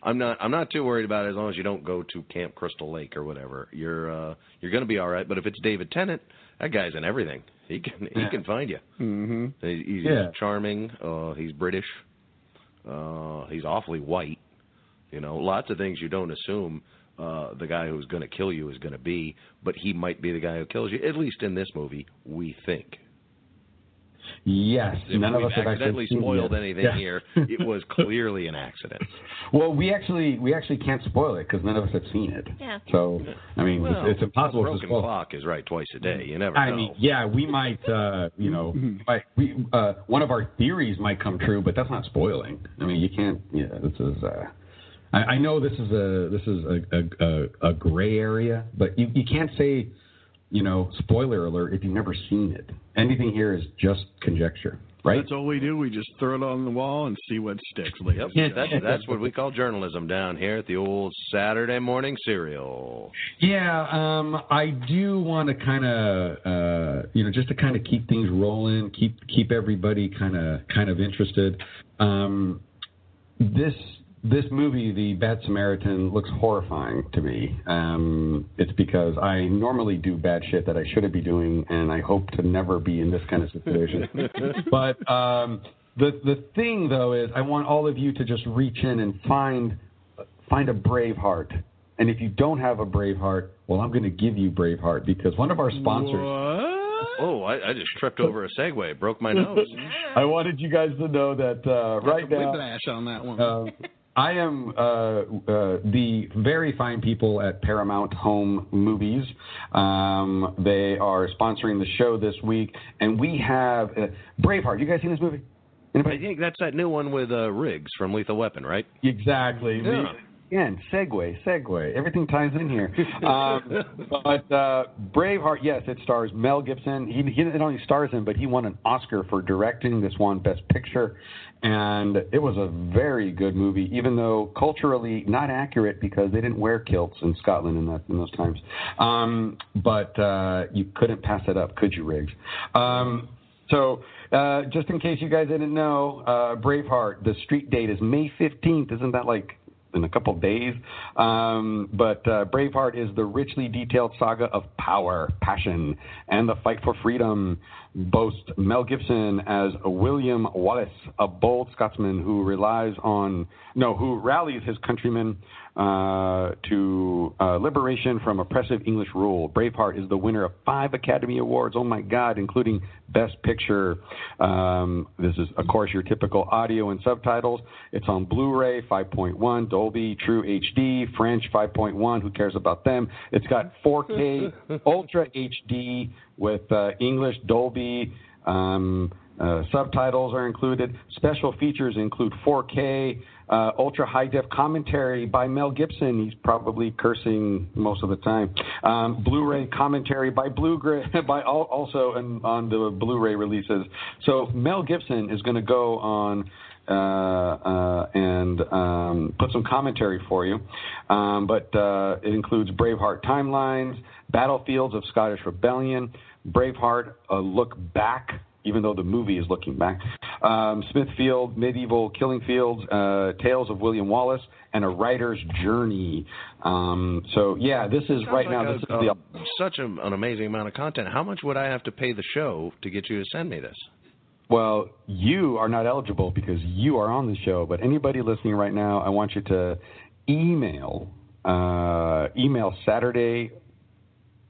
I'm not. I'm not too worried about it as long as you don't go to Camp Crystal Lake or whatever. You're uh, you're going to be all right. But if it's David Tennant, that guy's in everything. He can he can find you. Mm-hmm. He- He's Yeah. charming. Uh, he's British. Uh, he's awfully white. You know, lots of things you don't assume uh, the guy who's going to kill you is going to be, but he might be the guy who kills you. At least in this movie, we think. Yes, If none of us have accidentally actually spoiled it. anything Yeah. here, it [laughs] was clearly an accident. Well, we actually we actually can't spoil it because none of us have seen it. Yeah. So I mean, Well, it's, it's impossible a to broken spoil. clock is right twice a day. You never I know. mean, yeah, we might, uh, you know, [laughs] might, we uh, one of our theories might come true, but that's not spoiling. I mean, you can't. Yeah, this is. Uh, I, I know this is a this is a a, a, a gray area, but you you can't say, you know, spoiler alert if you've never seen it. Anything here is just conjecture, right? That's all we do. We just throw it on the wall and see what sticks. Ladies Yep, that's that's what we call journalism down here at the old Saturday morning serial. Yeah, um, I do want to kind of, uh, you know, just to kind of keep things rolling, keep keep everybody kind of kind of interested. Um, this this movie, The Bad Samaritan, looks horrifying to me. Um, it's because I normally do bad shit that I shouldn't be doing, and I hope to never be in this kind of situation. [laughs] but um, the the thing though is, I want all of you to just reach in and find find a brave heart. And if you don't have a brave heart, well, I'm going to give you brave heart because one of our sponsors. What? Oh, I, I just tripped over a Segway, broke my nose. [laughs] I wanted you guys to know that uh, right now. Whiplash on that one. Uh, I am uh, uh, the very fine people at Paramount Home Movies. Um, they are sponsoring the show this week, and we have uh, Braveheart. You guys seen this movie? I think that's that new one with uh, Riggs from Lethal Weapon, right? Exactly. Yeah. Again, segue, segue. Everything ties in here. [laughs] Um, but uh, Braveheart, yes, it stars Mel Gibson. He, he not only stars him, but he won an Oscar for directing. This won Best Picture, and it was a very good movie. Even though culturally not accurate because they didn't wear kilts in Scotland in that in those times. Um, but uh, you couldn't pass it up, could you, Riggs? Um, so, uh, just in case you guys didn't know, uh, Braveheart, the street date is May 15th. Isn't that like in a couple days? Um, but uh, Braveheart is the richly detailed saga of power, passion, and the fight for freedom. Boasts Mel Gibson as William Wallace, a bold Scotsman who relies on no, who rallies his countrymen uh, to uh, liberation from oppressive English rule. Braveheart is the winner of five Academy Awards. Oh my God, including Best Picture. Um, this is, of course, your typical audio and subtitles. It's on Blu-ray 5.1, Dolby True HD, French 5.1. Who cares about them? It's got 4K [laughs] Ultra HD with uh, English Dolby. Um, uh, subtitles are included. Special features include 4K, uh, ultra high def commentary by Mel Gibson. He's probably cursing most of the time. Um, Blu-ray commentary by Blue [laughs] by al- also on, on the Blu-ray releases. So Mel Gibson is going to go on. Uh, uh, and um, put some commentary for you. Um, but uh, it includes Braveheart timelines, battlefields of Scottish Rebellion, Braveheart, a look back even though the movie is looking back. Um, Smithfield, Medieval Killing Fields, uh, Tales of William Wallace, and A Writer's Journey. Um, so, yeah, this is Sounds right like now. a- This is uh, the. such a, an amazing amount of content. How much would I have to pay the show to get you to send me this? Well, you are not eligible because you are on the show. But anybody listening right now, I want you to email uh, email Saturday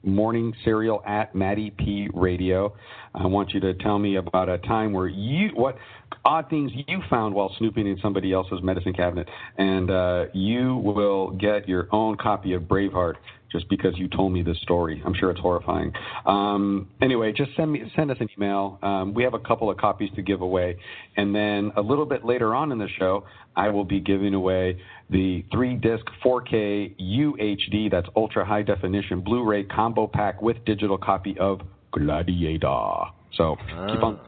morning serial at Matty P Radio. I want you to tell me about a time where you what odd things you found while snooping in somebody else's medicine cabinet, and uh, you will get your own copy of Braveheart just because you told me this story. I'm sure it's horrifying. Um, anyway, just send me send us an email. Um, we have a couple of copies to give away, and then a little bit later on in the show, I will be giving away the three disc 4K UHD, that's ultra high definition Blu-ray combo pack with digital copy of Gladiator. So keep on.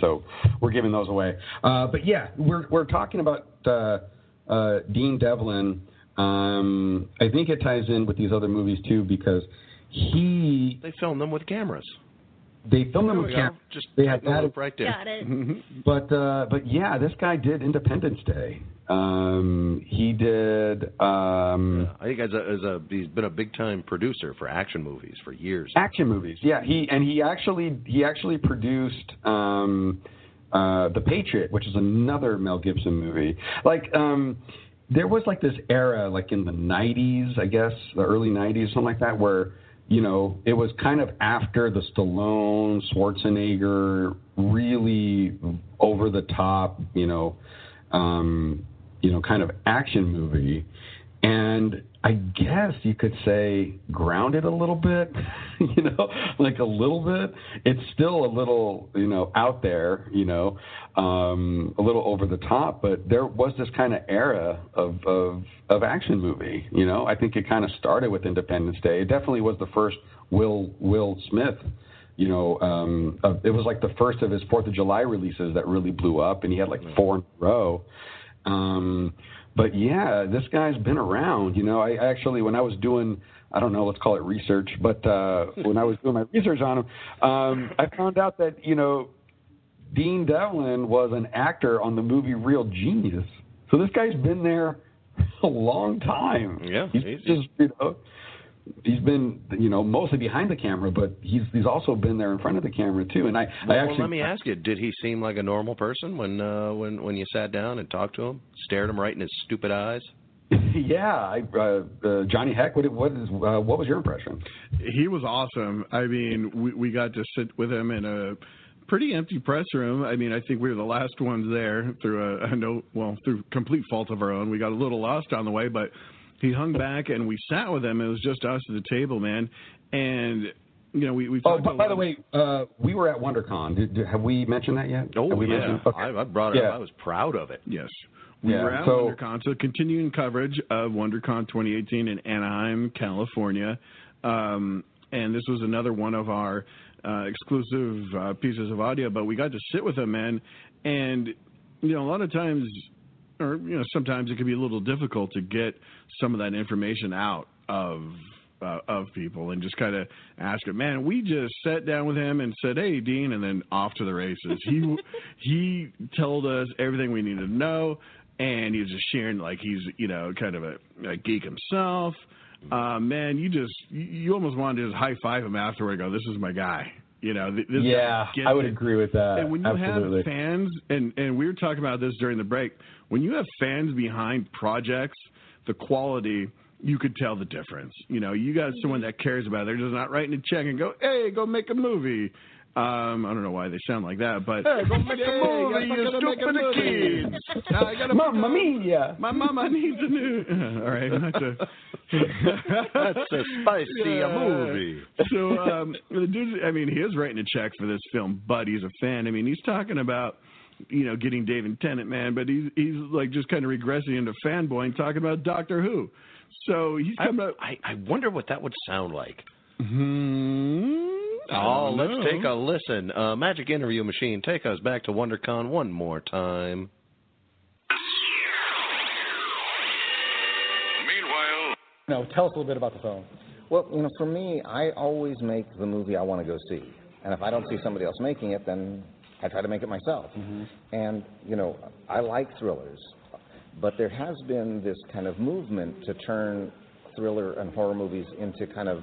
So we're giving those away. Uh, but yeah, we're we're talking about uh, uh, Dean Devlin. Um, I think it ties in with these other movies too because he They filmed them with cameras. They filmed them There with we go. cameras. Just They had putting a added- right there. Got it. But uh, but yeah, this guy did Independence Day. Um, he did um, I think as a, as a he's been a big time producer for action movies for years. action movies. Yeah, he and he actually he actually produced um, uh, The Patriot, which is another Mel Gibson movie. Like um, there was like this era, like in the '90s, I guess, the early '90s, something like that, where you know it was kind of after the Stallone, Schwarzenegger, really over the top, you know, um, you know, kind of action movie. And I guess you could say grounded a little bit, [laughs] you know, like a little bit. It's still a little, you know, out there, you know, um, a little over the top, but there was this kind of era of, of of action movie, you know. I think it kind of started with Independence Day. It definitely was the first Will Will Smith you know, um, uh, it was like the first of his Fourth of July releases that really blew up, and he had like four in a row. Um, but yeah, this guy's been around. You know, I actually when I was doing, I don't know, let's call it research, but uh, [laughs] when I was doing my research on him, um, I found out that you know, Dean Devlin was an actor on the movie Real Genius. So this guy's been there [laughs] a long time. Yeah, he's he's- just you know he's been you know mostly behind the camera, but he's he's also been there in front of the camera too. And I Well, I actually let me ask you: Did he seem like a normal person when uh, when when you sat down and talked to him, stared him right in his stupid eyes? [laughs] yeah, I, uh, uh, Johnny Heck. What what is uh, what was your impression? He was awesome. I mean, we we got to sit with him in a pretty empty press room. I mean, I think we were the last ones there through a, a no well through complete fault of our own. We got a little lost on the way, but he hung back and we sat with him. It was just us at the table, man, and. You know, we we Oh, talked by, a by the way, uh, we were at WonderCon. Did, did, have we mentioned that yet? Oh Have we yeah, mentioned- okay. I, I brought it Yeah. up. I was proud of it. Yes. We Yeah, were at so- WonderCon, so continuing coverage of WonderCon 2018 in Anaheim, California. Um, and this was another one of our uh, exclusive uh, pieces of audio, but we got to sit with him, man. And, you know, a lot of times, or, you know, sometimes it can be a little difficult to get some of that information out of uh, of people and just kind of ask him, man, we just sat down with him and said, hey, Dean, and then off to the races. He [laughs] he told us everything we needed to know, and he was just sharing like he's you know kind of a, a geek himself. Uh, man, you just you, you almost wanted to just high five him afterward. and Go, this is my guy. You know, th- this yeah, I would it. agree with that. And when you Absolutely. have fans, and and we were talking about this during the break, when you have fans behind projects, the quality you could tell the difference. You know, you got someone mm-hmm. that cares about it. They're just not writing a check and go, hey, go make a movie. Um, I don't know why they sound like that, but Hey, [laughs] go make a movie, gotta you a stupid movie. kids. Now I gotta Mamma mia. My mama needs a new. [laughs] All right, that's [laughs] a That's a spicy Yeah. movie. So um, the dude, I mean, he is writing a check for this film, but he's a fan. I mean, he's talking about you know getting David Tennant, man, but he's he's like just kind of regressing into fanboy and talking about Doctor Who. So he's I, coming up. I, I wonder what that would sound like. Hmm. I Oh, let's know. take a listen. Uh, Magic Interview Machine, take us back to WonderCon one more time. Meanwhile, No, tell us a little bit about the film. Well, you know, for me, I always make the movie I want to go see, and if I don't see somebody else making it, then I try to make it myself. And you know, I like thrillers, but there has been this kind of movement to turn thriller and horror movies into kind of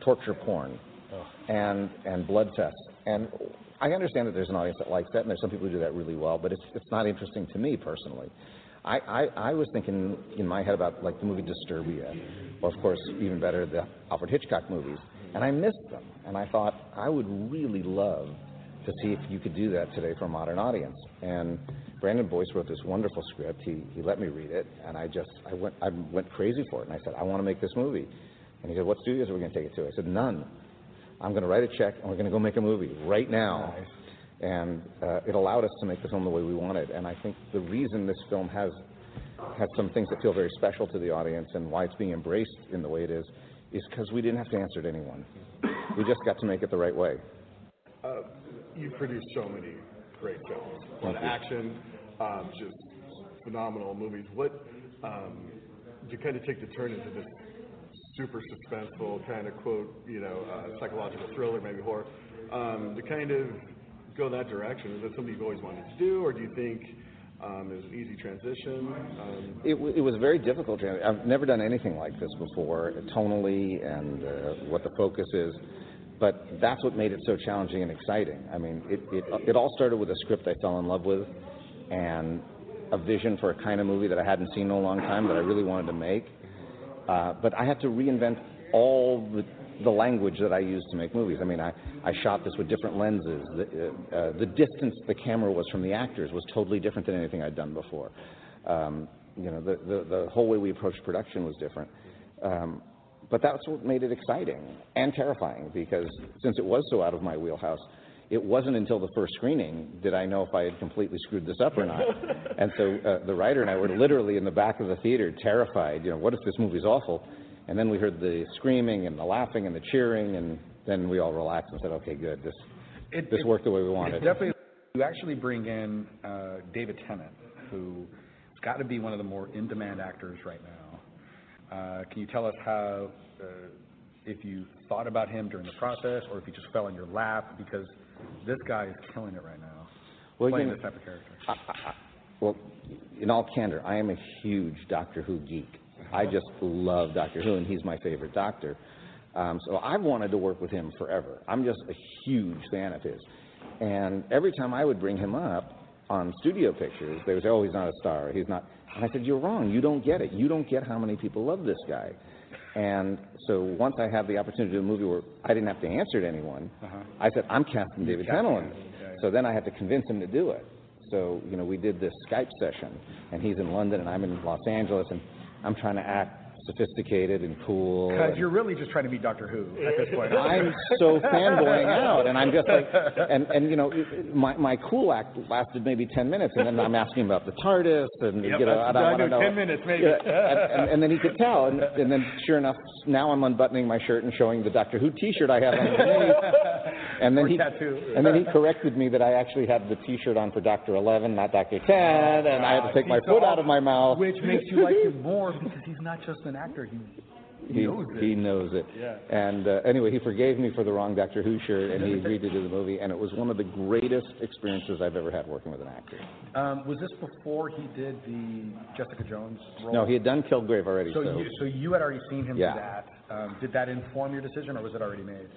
torture porn and and blood fests. And I understand that there's an audience that likes that, and there's some people who do that really well, but it's it's not interesting to me personally. I, I, I was thinking in my head about like the movie Disturbia, or of course even better the Alfred Hitchcock movies, and I missed them. And I thought I would really love to see if you could do that today for a modern audience. And Brandon Boyce wrote this wonderful script. He he let me read it, and I just I went I went crazy for it. And I said I want to make this movie. And he said, What studios are we going to take it to? I said None. I'm going to write a check, and we're going to go make a movie right now. And uh, it allowed us to make the film the way we wanted. And I think the reason this film has has some things that feel very special to the audience and why it's being embraced in the way it is, is because we didn't have to answer to anyone. We just got to make it the right way. Uh, you produced so many great films. A lot of action, um, just phenomenal movies. What um, you kind of take the turn into this super suspenseful kind of quote, you know, uh, psychological thriller, maybe horror, um, to kind of go that direction? Is that something you've always wanted to do, or do you think um, it was an easy transition? Um, It, it was very difficult. I've never done anything like this before, tonally and uh, what the focus is. But that's what made it so challenging and exciting. I mean, it, it, it all started with a script I fell in love with and a vision for a kind of movie that I hadn't seen in a long time that I really wanted to make. Uh, but I had to reinvent all the, the language that I use to make movies. I mean, I, I shot this with different lenses. The, uh, uh, the distance the camera was from the actors was totally different than anything I'd done before. Um, you know, the, the, the whole way we approached production was different. Um, but that's what made it exciting and terrifying because since it was so out of my wheelhouse, it wasn't until the first screening did I know if I had completely screwed this up or not. [laughs] and so uh, the writer and I were literally in the back of the theater, terrified. You know, what if this movie's awful? And then we heard the screaming and the laughing and the cheering, and then we all relaxed and said, "Okay, good. This It- this it- worked the way we wanted." definitely you actually bring in uh, David Tennant, who's got to be one of the more in-demand actors right now. Uh, can you tell us how, uh, if you thought about him during the process, or if he just fell in your lap? Because this guy is killing it right now, Well, playing know, this type of character. I, I, well, in all candor, I am a huge Doctor Who geek. I just love Doctor Who, and he's my favorite Doctor. Um, so I've wanted to work with him forever. I'm just a huge fan of his. And every time I would bring him up on studio pictures, they would say, "Oh, he's not a star. He's not." And I said, You're wrong. You don't get it. You don't get how many people love this guy. And so once I had the opportunity to do a movie where I didn't have to answer to anyone, Uh-huh. I said, I'm casting David Tennant. Yeah, yeah. So then I had to convince him to do it. So, you know, we did this Skype session, and he's in London, and I'm in Los Angeles, and I'm trying to act sophisticated and cool. Because you're really just trying to be Doctor Who at this point. I'm so fanboying out, and I'm just like, [laughs] and and you know, my my cool act lasted maybe ten minutes, and then I'm asking about the TARDIS, and Yep, you know, I I knew know 10 minutes, maybe. Yeah, and, and, and then he could tell, and, and then sure enough, now I'm unbuttoning my shirt and showing the Doctor Who T-shirt I have underneath, [laughs] [laughs] and then Or he tattoo. and then he corrected me that I actually had the T-shirt on for Doctor Eleven, not Doctor Ten, and I had to take my foot out of my mouth, Which makes you like him more because he's not just an actor. He, he, he knows it. he knows it. Yeah. And uh, anyway, he forgave me for the wrong Doctor Who shirt, and he [laughs] agreed to do the movie. And it was one of the greatest experiences I've ever had working with an actor. Um, was this before he did the Jessica Jones role? No, he had done Kilgrave already. So, So, you, so you had already seen him Yeah. do that. Um, did that inform your decision, or was it already made?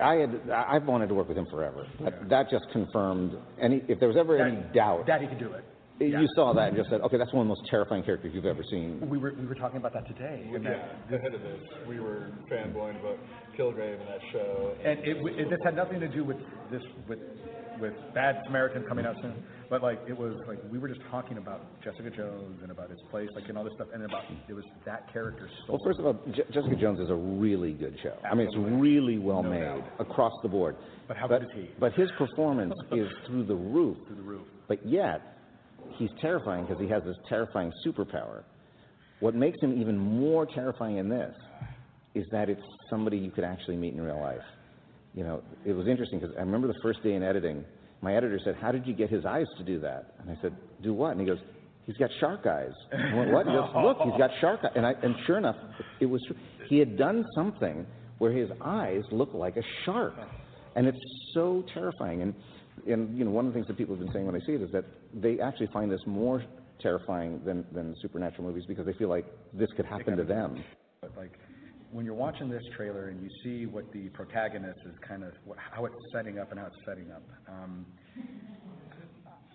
I had I- I've wanted to work with him forever. That, that just confirmed any if there was ever any doubt. That he could do it. You saw that and just said, okay, that's one of the most terrifying characters you've ever seen. We were we were talking about that today. and that- Yeah, ahead of this, we were fanboying about Kilgrave and that show. And it, it, this had nothing to do with this with with Bad Samaritan coming out soon, but like it was like we were just talking about Jessica Jones and about his place, like and all this stuff, and about it was that character. So Well, first of all, Je- Jessica Jones is a really good show. I mean, it's really well No made doubt. across the board. But how but, good is he? But his performance [laughs] is through the roof. Through the roof. But yet, he's terrifying because he has this terrifying superpower. What makes him even more terrifying in this is that it's somebody you could actually meet in real life. You know, it was interesting because I remember the first day in editing, my editor said, "How did you get his eyes to do that?" And I said, "Do what?" And he goes, "He's got shark eyes." I went, "What?" He goes, "Look, he's got shark eyes." And I, and sure enough, it was true. He had done something where his eyes look like a shark, and it's so terrifying. And and you know, one of the things that people have been saying when they see it is that they actually find this more terrifying than than supernatural movies because they feel like this could happen to them. Like when you're watching this trailer and you see what the protagonist is kind of what, how it's setting up and how it's setting up. Um,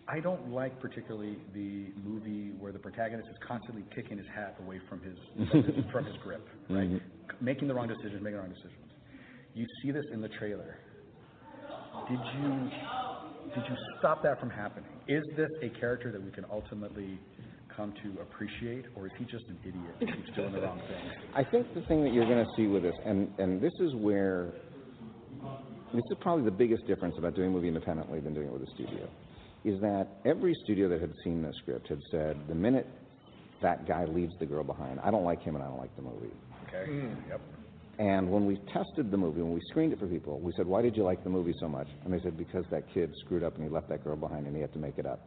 I don't like particularly the movie where the protagonist is constantly kicking his hat away from his from his, [laughs] from his grip, right? Mhm. Making the wrong decisions, making the wrong decisions. You see this in the trailer. Did you did you stop that from happening? Is this a character that we can ultimately come to appreciate, or is he just an idiot who keeps doing the wrong thing? I think the thing that you're going to see with this, and, and this is where, this is probably the biggest difference about doing a movie independently than doing it with a studio, is that every studio that had seen this script had said, the minute that guy leaves the girl behind, I don't like him and I don't like the movie. Okay. Hmm. Yep. And when we tested the movie, when we screened it for people, we said, why did you like the movie so much? And they said, because that kid screwed up and he left that girl behind and he had to make it up.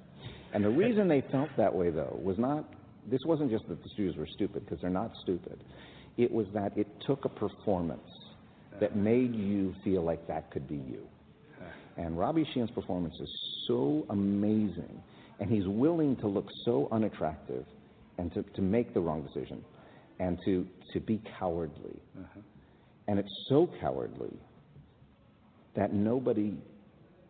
And the reason they felt that way, though, was not, this wasn't just that the studios were stupid, because they're not stupid. It was that it took a performance that made you feel like that could be you. And Robbie Sheehan's performance is so amazing, and he's willing to look so unattractive and to, to make the wrong decision and to, to be cowardly. Uh-huh. And it's so cowardly that nobody,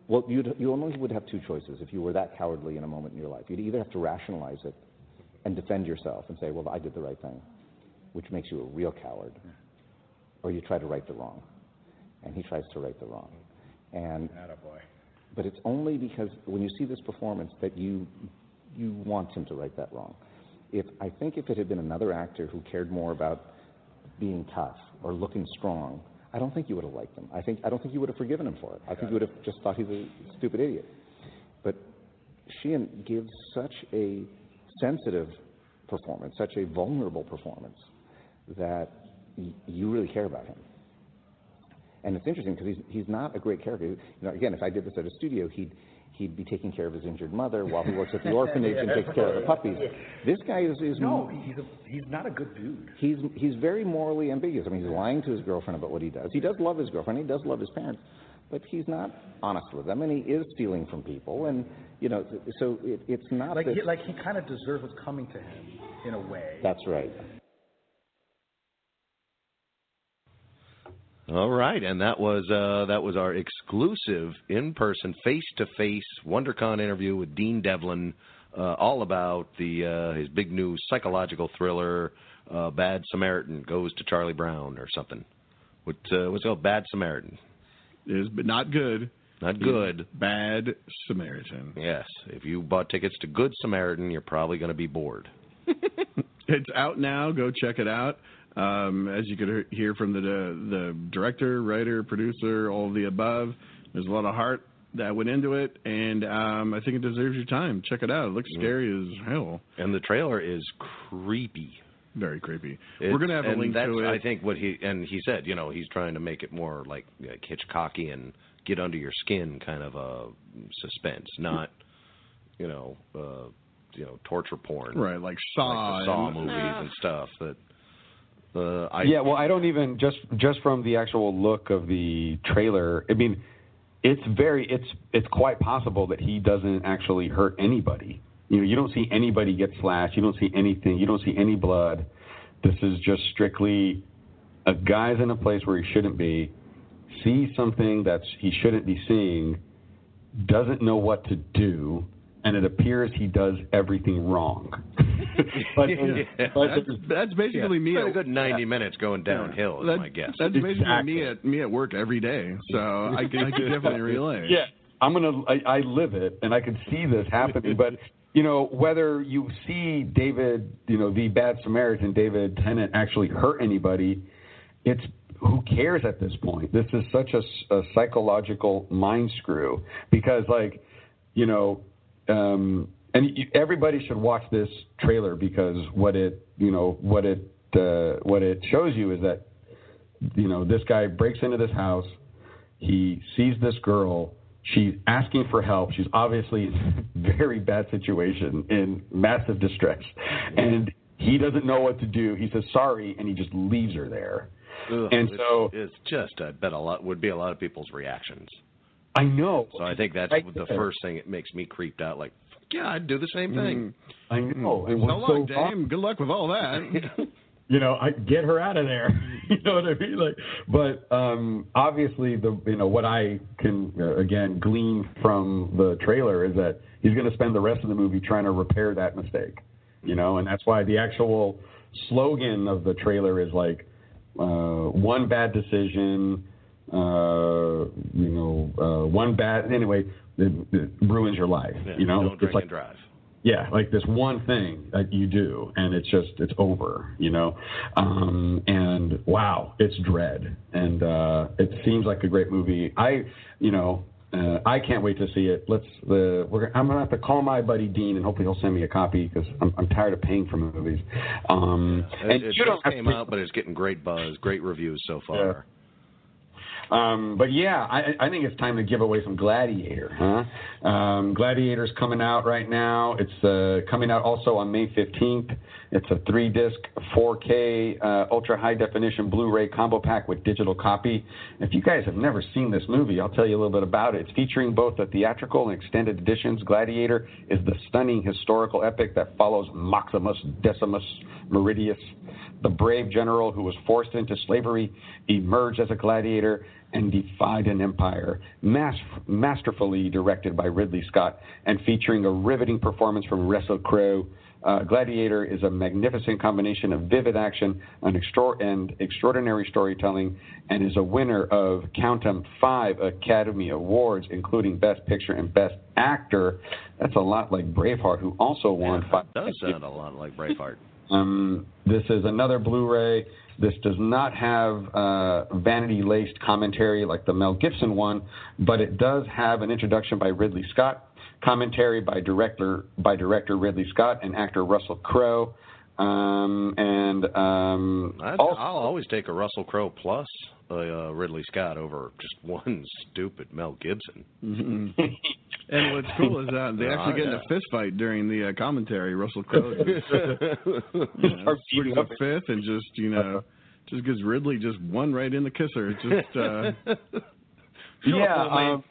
well, you'd, you only would have two choices if you were that cowardly in a moment in your life. You'd either have to rationalize it and defend yourself and say, well, I did the right thing, which makes you a real coward, or you try to right the wrong. And he tries to right the wrong. And Attaboy. but it's only because when you see this performance that you you want him to right that wrong. If I think if it had been another actor who cared more about being tough or looking strong, I don't think you would have liked him. I think I don't think you would have forgiven him for it. I think you would have just thought he's a stupid idiot. But Sheehan gives such a sensitive performance, such a vulnerable performance that y- you really care about him. And it's interesting because he's, he's not a great character. You know, again, if I did this at a studio, he'd, he'd be taking care of his injured mother while he works at the [laughs] orphanage and takes care of the puppies. This guy is, is No, he's a, he's not a good dude. he's he's very morally ambiguous. I mean, he's lying to his girlfriend about what he does. He does love his girlfriend. He does love his parents, but he's not honest with them, and he is stealing from people. And you know, so it, it's not Like that. he, like he kind of deserves what's coming to him in a way. that's right. All right, and that was uh, that was our exclusive in-person, face-to-face WonderCon interview with Dean Devlin uh, all about the uh, his big new psychological thriller, uh, Bad Samaritan goes to Charlie Brown or something. What uh, what's it called? Bad Samaritan. Is but not good. Not good. Bad Samaritan. Yes. If you bought tickets to Good Samaritan, you're probably going to be bored. [laughs] It's out now. Go check it out. Um, as you could hear from the the director, writer, producer, all of the above, there's a lot of heart that went into it, and um, I think it deserves your time. Check it out. It looks scary as hell. And the trailer is creepy. Very creepy. It's- We're gonna have a link to it. I think what he and he said, you know, he's trying to make it more like, like Hitchcocky and get under your skin kind of a suspense, not, you know, uh, you know, torture porn. Right, like Saw like Saw and- movies and stuff. That uh, I yeah, well, I don't even just just from the actual look of the trailer. I mean, it's very it's it's quite possible that he doesn't actually hurt anybody. You know, you don't see anybody get slashed. You don't see anything. You don't see any blood. This is just strictly a guy's in a place where he shouldn't be, sees something that he shouldn't be seeing, doesn't know what to do, and it appears he does everything wrong. [laughs] but, Yeah. but that's, that's basically yeah, me. spent at- a good ninety minutes going downhill. That- is my guess. That's basically Exactly. me at me at work every day. So I can, I can definitely relate. Yeah, I'm gonna. I, I live it, and I can see this happening. but you know, whether you see David, you know, the Bad Samaritan, David Tennant, actually hurt anybody, it's who cares at this point. This is such a psychological mind screw because, like, you know, um, and everybody should watch this trailer because what it, you know, what it, uh, what it shows you is that you know, this guy breaks into this house. He sees this girl. She's asking for help. She's obviously in a very bad situation, in massive distress. And he doesn't know what to do. He says sorry, and he just leaves her there. Ugh, and so it's just I bet a lot would be a lot of people's reactions. I know. So I think that's the first thing that makes me creeped out. Like, yeah, I'd do the same thing. I know. And So long, so Dame. Good luck with all that. [laughs] [laughs] you know, I get her out of there. [laughs] you know what I mean? Like, but um, obviously, the you know what I can uh, again glean from the trailer is that he's going to spend the rest of the movie trying to repair that mistake. You know, and that's why the actual slogan of the trailer is like uh, one bad decision. Uh, you know, uh, one bad anyway, it, it ruins your life. Yeah, you know, don't It's drink like- and drive. yeah, like this one thing that you do, and it's just it's over, you know. Um, and wow, it's dread, and uh, it seems like a great movie. I, you know, uh, I can't wait to see it. Let's. Uh, we're, I'm gonna have to call my buddy Dean, and hopefully he'll send me a copy because I'm, I'm tired of paying for movies. Um, It, and it you don't just came to- out, but it's getting great buzz, great reviews so far. Um, but yeah, I, I think it's time to give away some Gladiator, huh? Um, Gladiator's coming out right now. It's uh, coming out also on May 15th. It's a three disc, 4K, uh, ultra high definition Blu ray combo pack with digital copy. If you guys have never seen this movie, I'll tell you a little bit about it. It's featuring both the theatrical and extended editions. Gladiator is the stunning historical epic that follows Maximus Decimus Meridius, the brave general who was forced into slavery, emerged as a gladiator, and defied an empire. Mas- masterfully directed by Ridley Scott and featuring a riveting performance from Russell Crowe. Uh, Gladiator is a magnificent combination of vivid action and, extra- and extraordinary storytelling, and is a winner of count 'em five Academy Awards, including Best Picture and Best Actor. That's a lot like Braveheart, who also won five. It does sound a lot like Braveheart. Um, this is another Blu-ray. This does not have uh, vanity-laced commentary like the Mel Gibson one, but it does have an introduction by Ridley Scott, commentary by director by director Ridley Scott and actor Russell Crowe, um, and um, also, I'll always take a Russell Crowe plus a uh, Ridley Scott over just one [laughs] stupid Mel Gibson. Mhm. [laughs] and what's cool is that they [laughs] Oh, actually get in a fist fight during the uh, commentary. Russell [laughs] Crowe just you know, swings a fifth and just you know just gives Ridley just one right in the kisser. Just uh, [laughs] yeah. Um,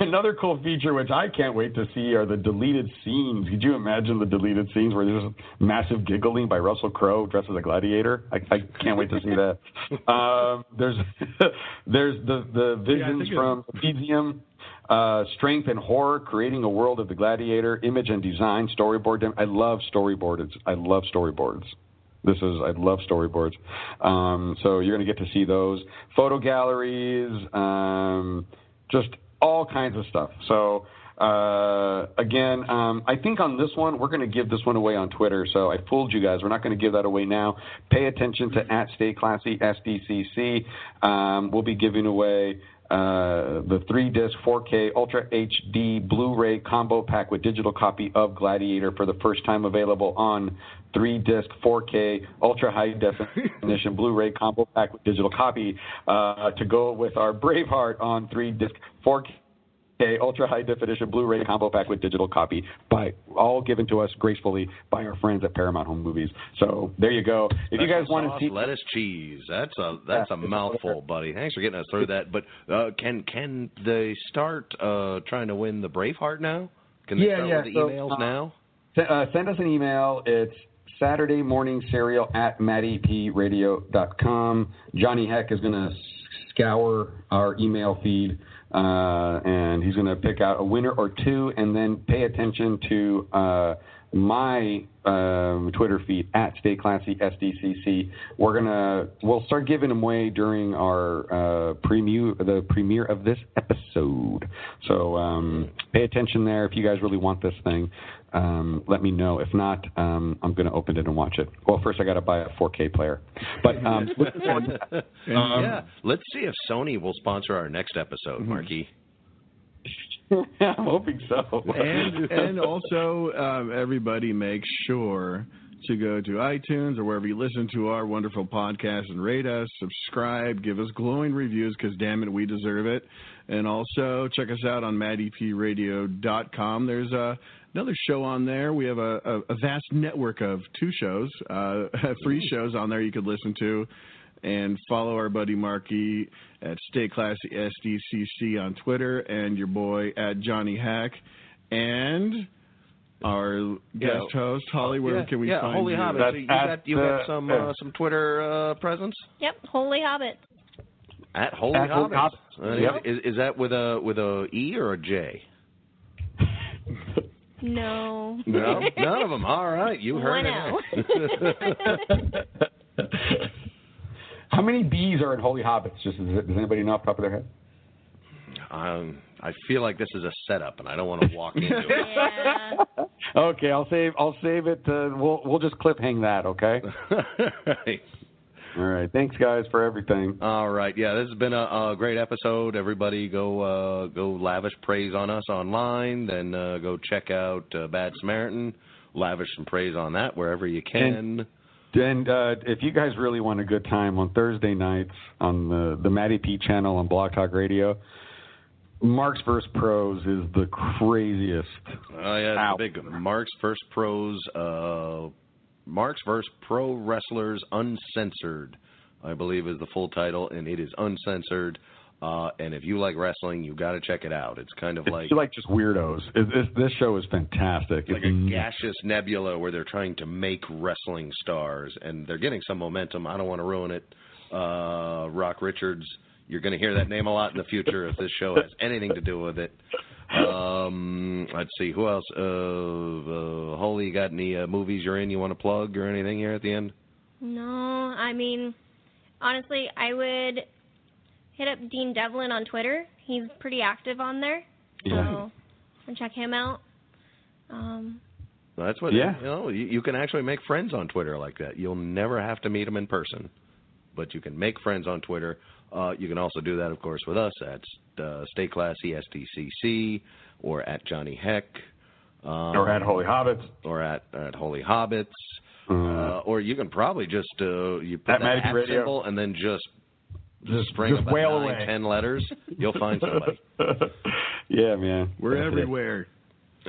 another cool feature, which I can't wait to see, are the deleted scenes. Could you imagine the deleted scenes where there's massive giggling by Russell Crowe dressed as a gladiator? I, I can't wait to see that. Um, there's there's the the visions it- from Elysium. Uh, strength and horror, creating a world of the gladiator, image and design, storyboard. I love storyboards. I love storyboards. This is I love storyboards. Um, so you're going to get to see those photo galleries, um, just all kinds of stuff. So uh, again, um, I think on this one we're going to give this one away on Twitter. So I fooled you guys. We're not going to give that away now. Pay attention to at Stay Classy SDCC. Um, we'll be giving away uh, the three disc 4K Ultra HD Blu ray combo pack with digital copy of Gladiator for the first time available on three disc 4K Ultra High Definition [laughs] Blu ray combo pack with digital copy uh, to go with our Braveheart on three disc 4K. Ultra High Definition Blu-ray combo pack with digital copy, by all given to us gracefully by our friends at Paramount Home Movies. So there you go. If you guys want to see, lettuce cheese. That's a that's a mouthful, buddy. Thanks for getting us through that. But uh, can can they start uh, trying to win the Braveheart now? Can they Yeah, start yeah, with the so, emails uh, now? Uh, send us an email. It's Saturday morning serial at mattypradio.com. Johnny Heck is going to scour our email feed uh, and he's going to pick out a winner or two and then pay attention to uh, my um, Twitter feed at Stay Classy SDCC. We're gonna we'll start giving them away during our uh, premiere the premiere of this episode. So um, pay attention there if you guys really want this thing. Um, let me know. If not, um, I'm going to open it and watch it. Well, first I got to buy a 4K player. But um, looking forward to that. Um, yeah, let's see if Sony will sponsor our next episode, Mm-hmm. Marky. [laughs] I'm hoping so. and and also um, everybody make sure to go to iTunes or wherever you listen to our wonderful podcast and rate us, subscribe, give us glowing reviews because damn it, we deserve it. And also check us out on mattypradio.com. There's a another show on there. We have a, a, a vast network of two shows, uh, [laughs] free shows on there you could listen to. And follow our buddy Marky at Stay Classy SDCC on Twitter, and your boy at Johnny Heck, and our guest Yeah. host Holly. Where yeah, can we yeah, find Holy you? Hobbit. So you got you got some uh, some Twitter uh, presence Yep, Holy Hobbit. at Holy At Hobbit. Hobbit. Uh, Yep. is, is that with a with a E or a J? No. No, none of them. All right, you heard One it. [laughs] How many bees are in Holy Hobbits? Just does, does anybody know off the top of their head? um, I feel like this is a setup, and I don't want to walk into it. Yeah. [laughs] Okay, I'll save. I'll save it. Uh, we'll we'll just clip hang that. Okay. [laughs] All right. Thanks, guys, for everything. All right, yeah, this has been a, a great episode. Everybody, go uh, go lavish praise on us online. Then uh, go check out uh, Bad Samaritan. Lavish some praise on that wherever you can. And uh, if you guys really want a good time on Thursday nights on the the Matty P channel on Blog Talk Radio, Mark's vs. Pros is the craziest. Oh yeah, big Mark's First Pros, uh, Mark's First Pro Wrestlers Uncensored, I believe is the full title, and it is uncensored. Uh, and if you like wrestling, you got to check it out. It's kind of like like just weirdos. It, this, this show is fantastic. like It's a gaseous nebula where they're trying to make wrestling stars, and they're getting some momentum. I don't want to ruin it. Uh, Rock Richards, you're going to hear that name a lot in the future if this show has anything to do with it. Um, let's see who else. Uh, uh, Holy, you got any uh, movies you're in you want to plug or anything here at the end? No, I mean, honestly, I would hit up Dean Devlin on Twitter. He's pretty active on there. Yeah. So, and check him out. Um, That's what. Yeah. You know, you, you can actually make friends on Twitter like that. You'll never have to meet them in person, but you can make friends on Twitter. Uh, you can also do that, of course, with us at uh, Stay Classy SDCC or at Johnny Heck. Um, or at Holy Hobbits. Or at at Holy Hobbits. Uh, Uh, or you can probably just uh, you put At that Magic at Radio. symbol and then just Just- string just about wail nine, away. ten letters. You'll find somebody. [laughs] yeah, man. We're That's it. everywhere.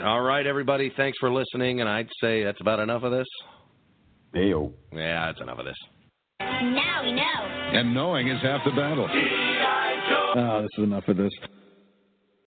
All right, everybody. Thanks for listening, and I'd say that's about enough of this. Ayo. Yeah, that's enough of this. Now we know. And knowing is half the battle. Oh, this is enough of this.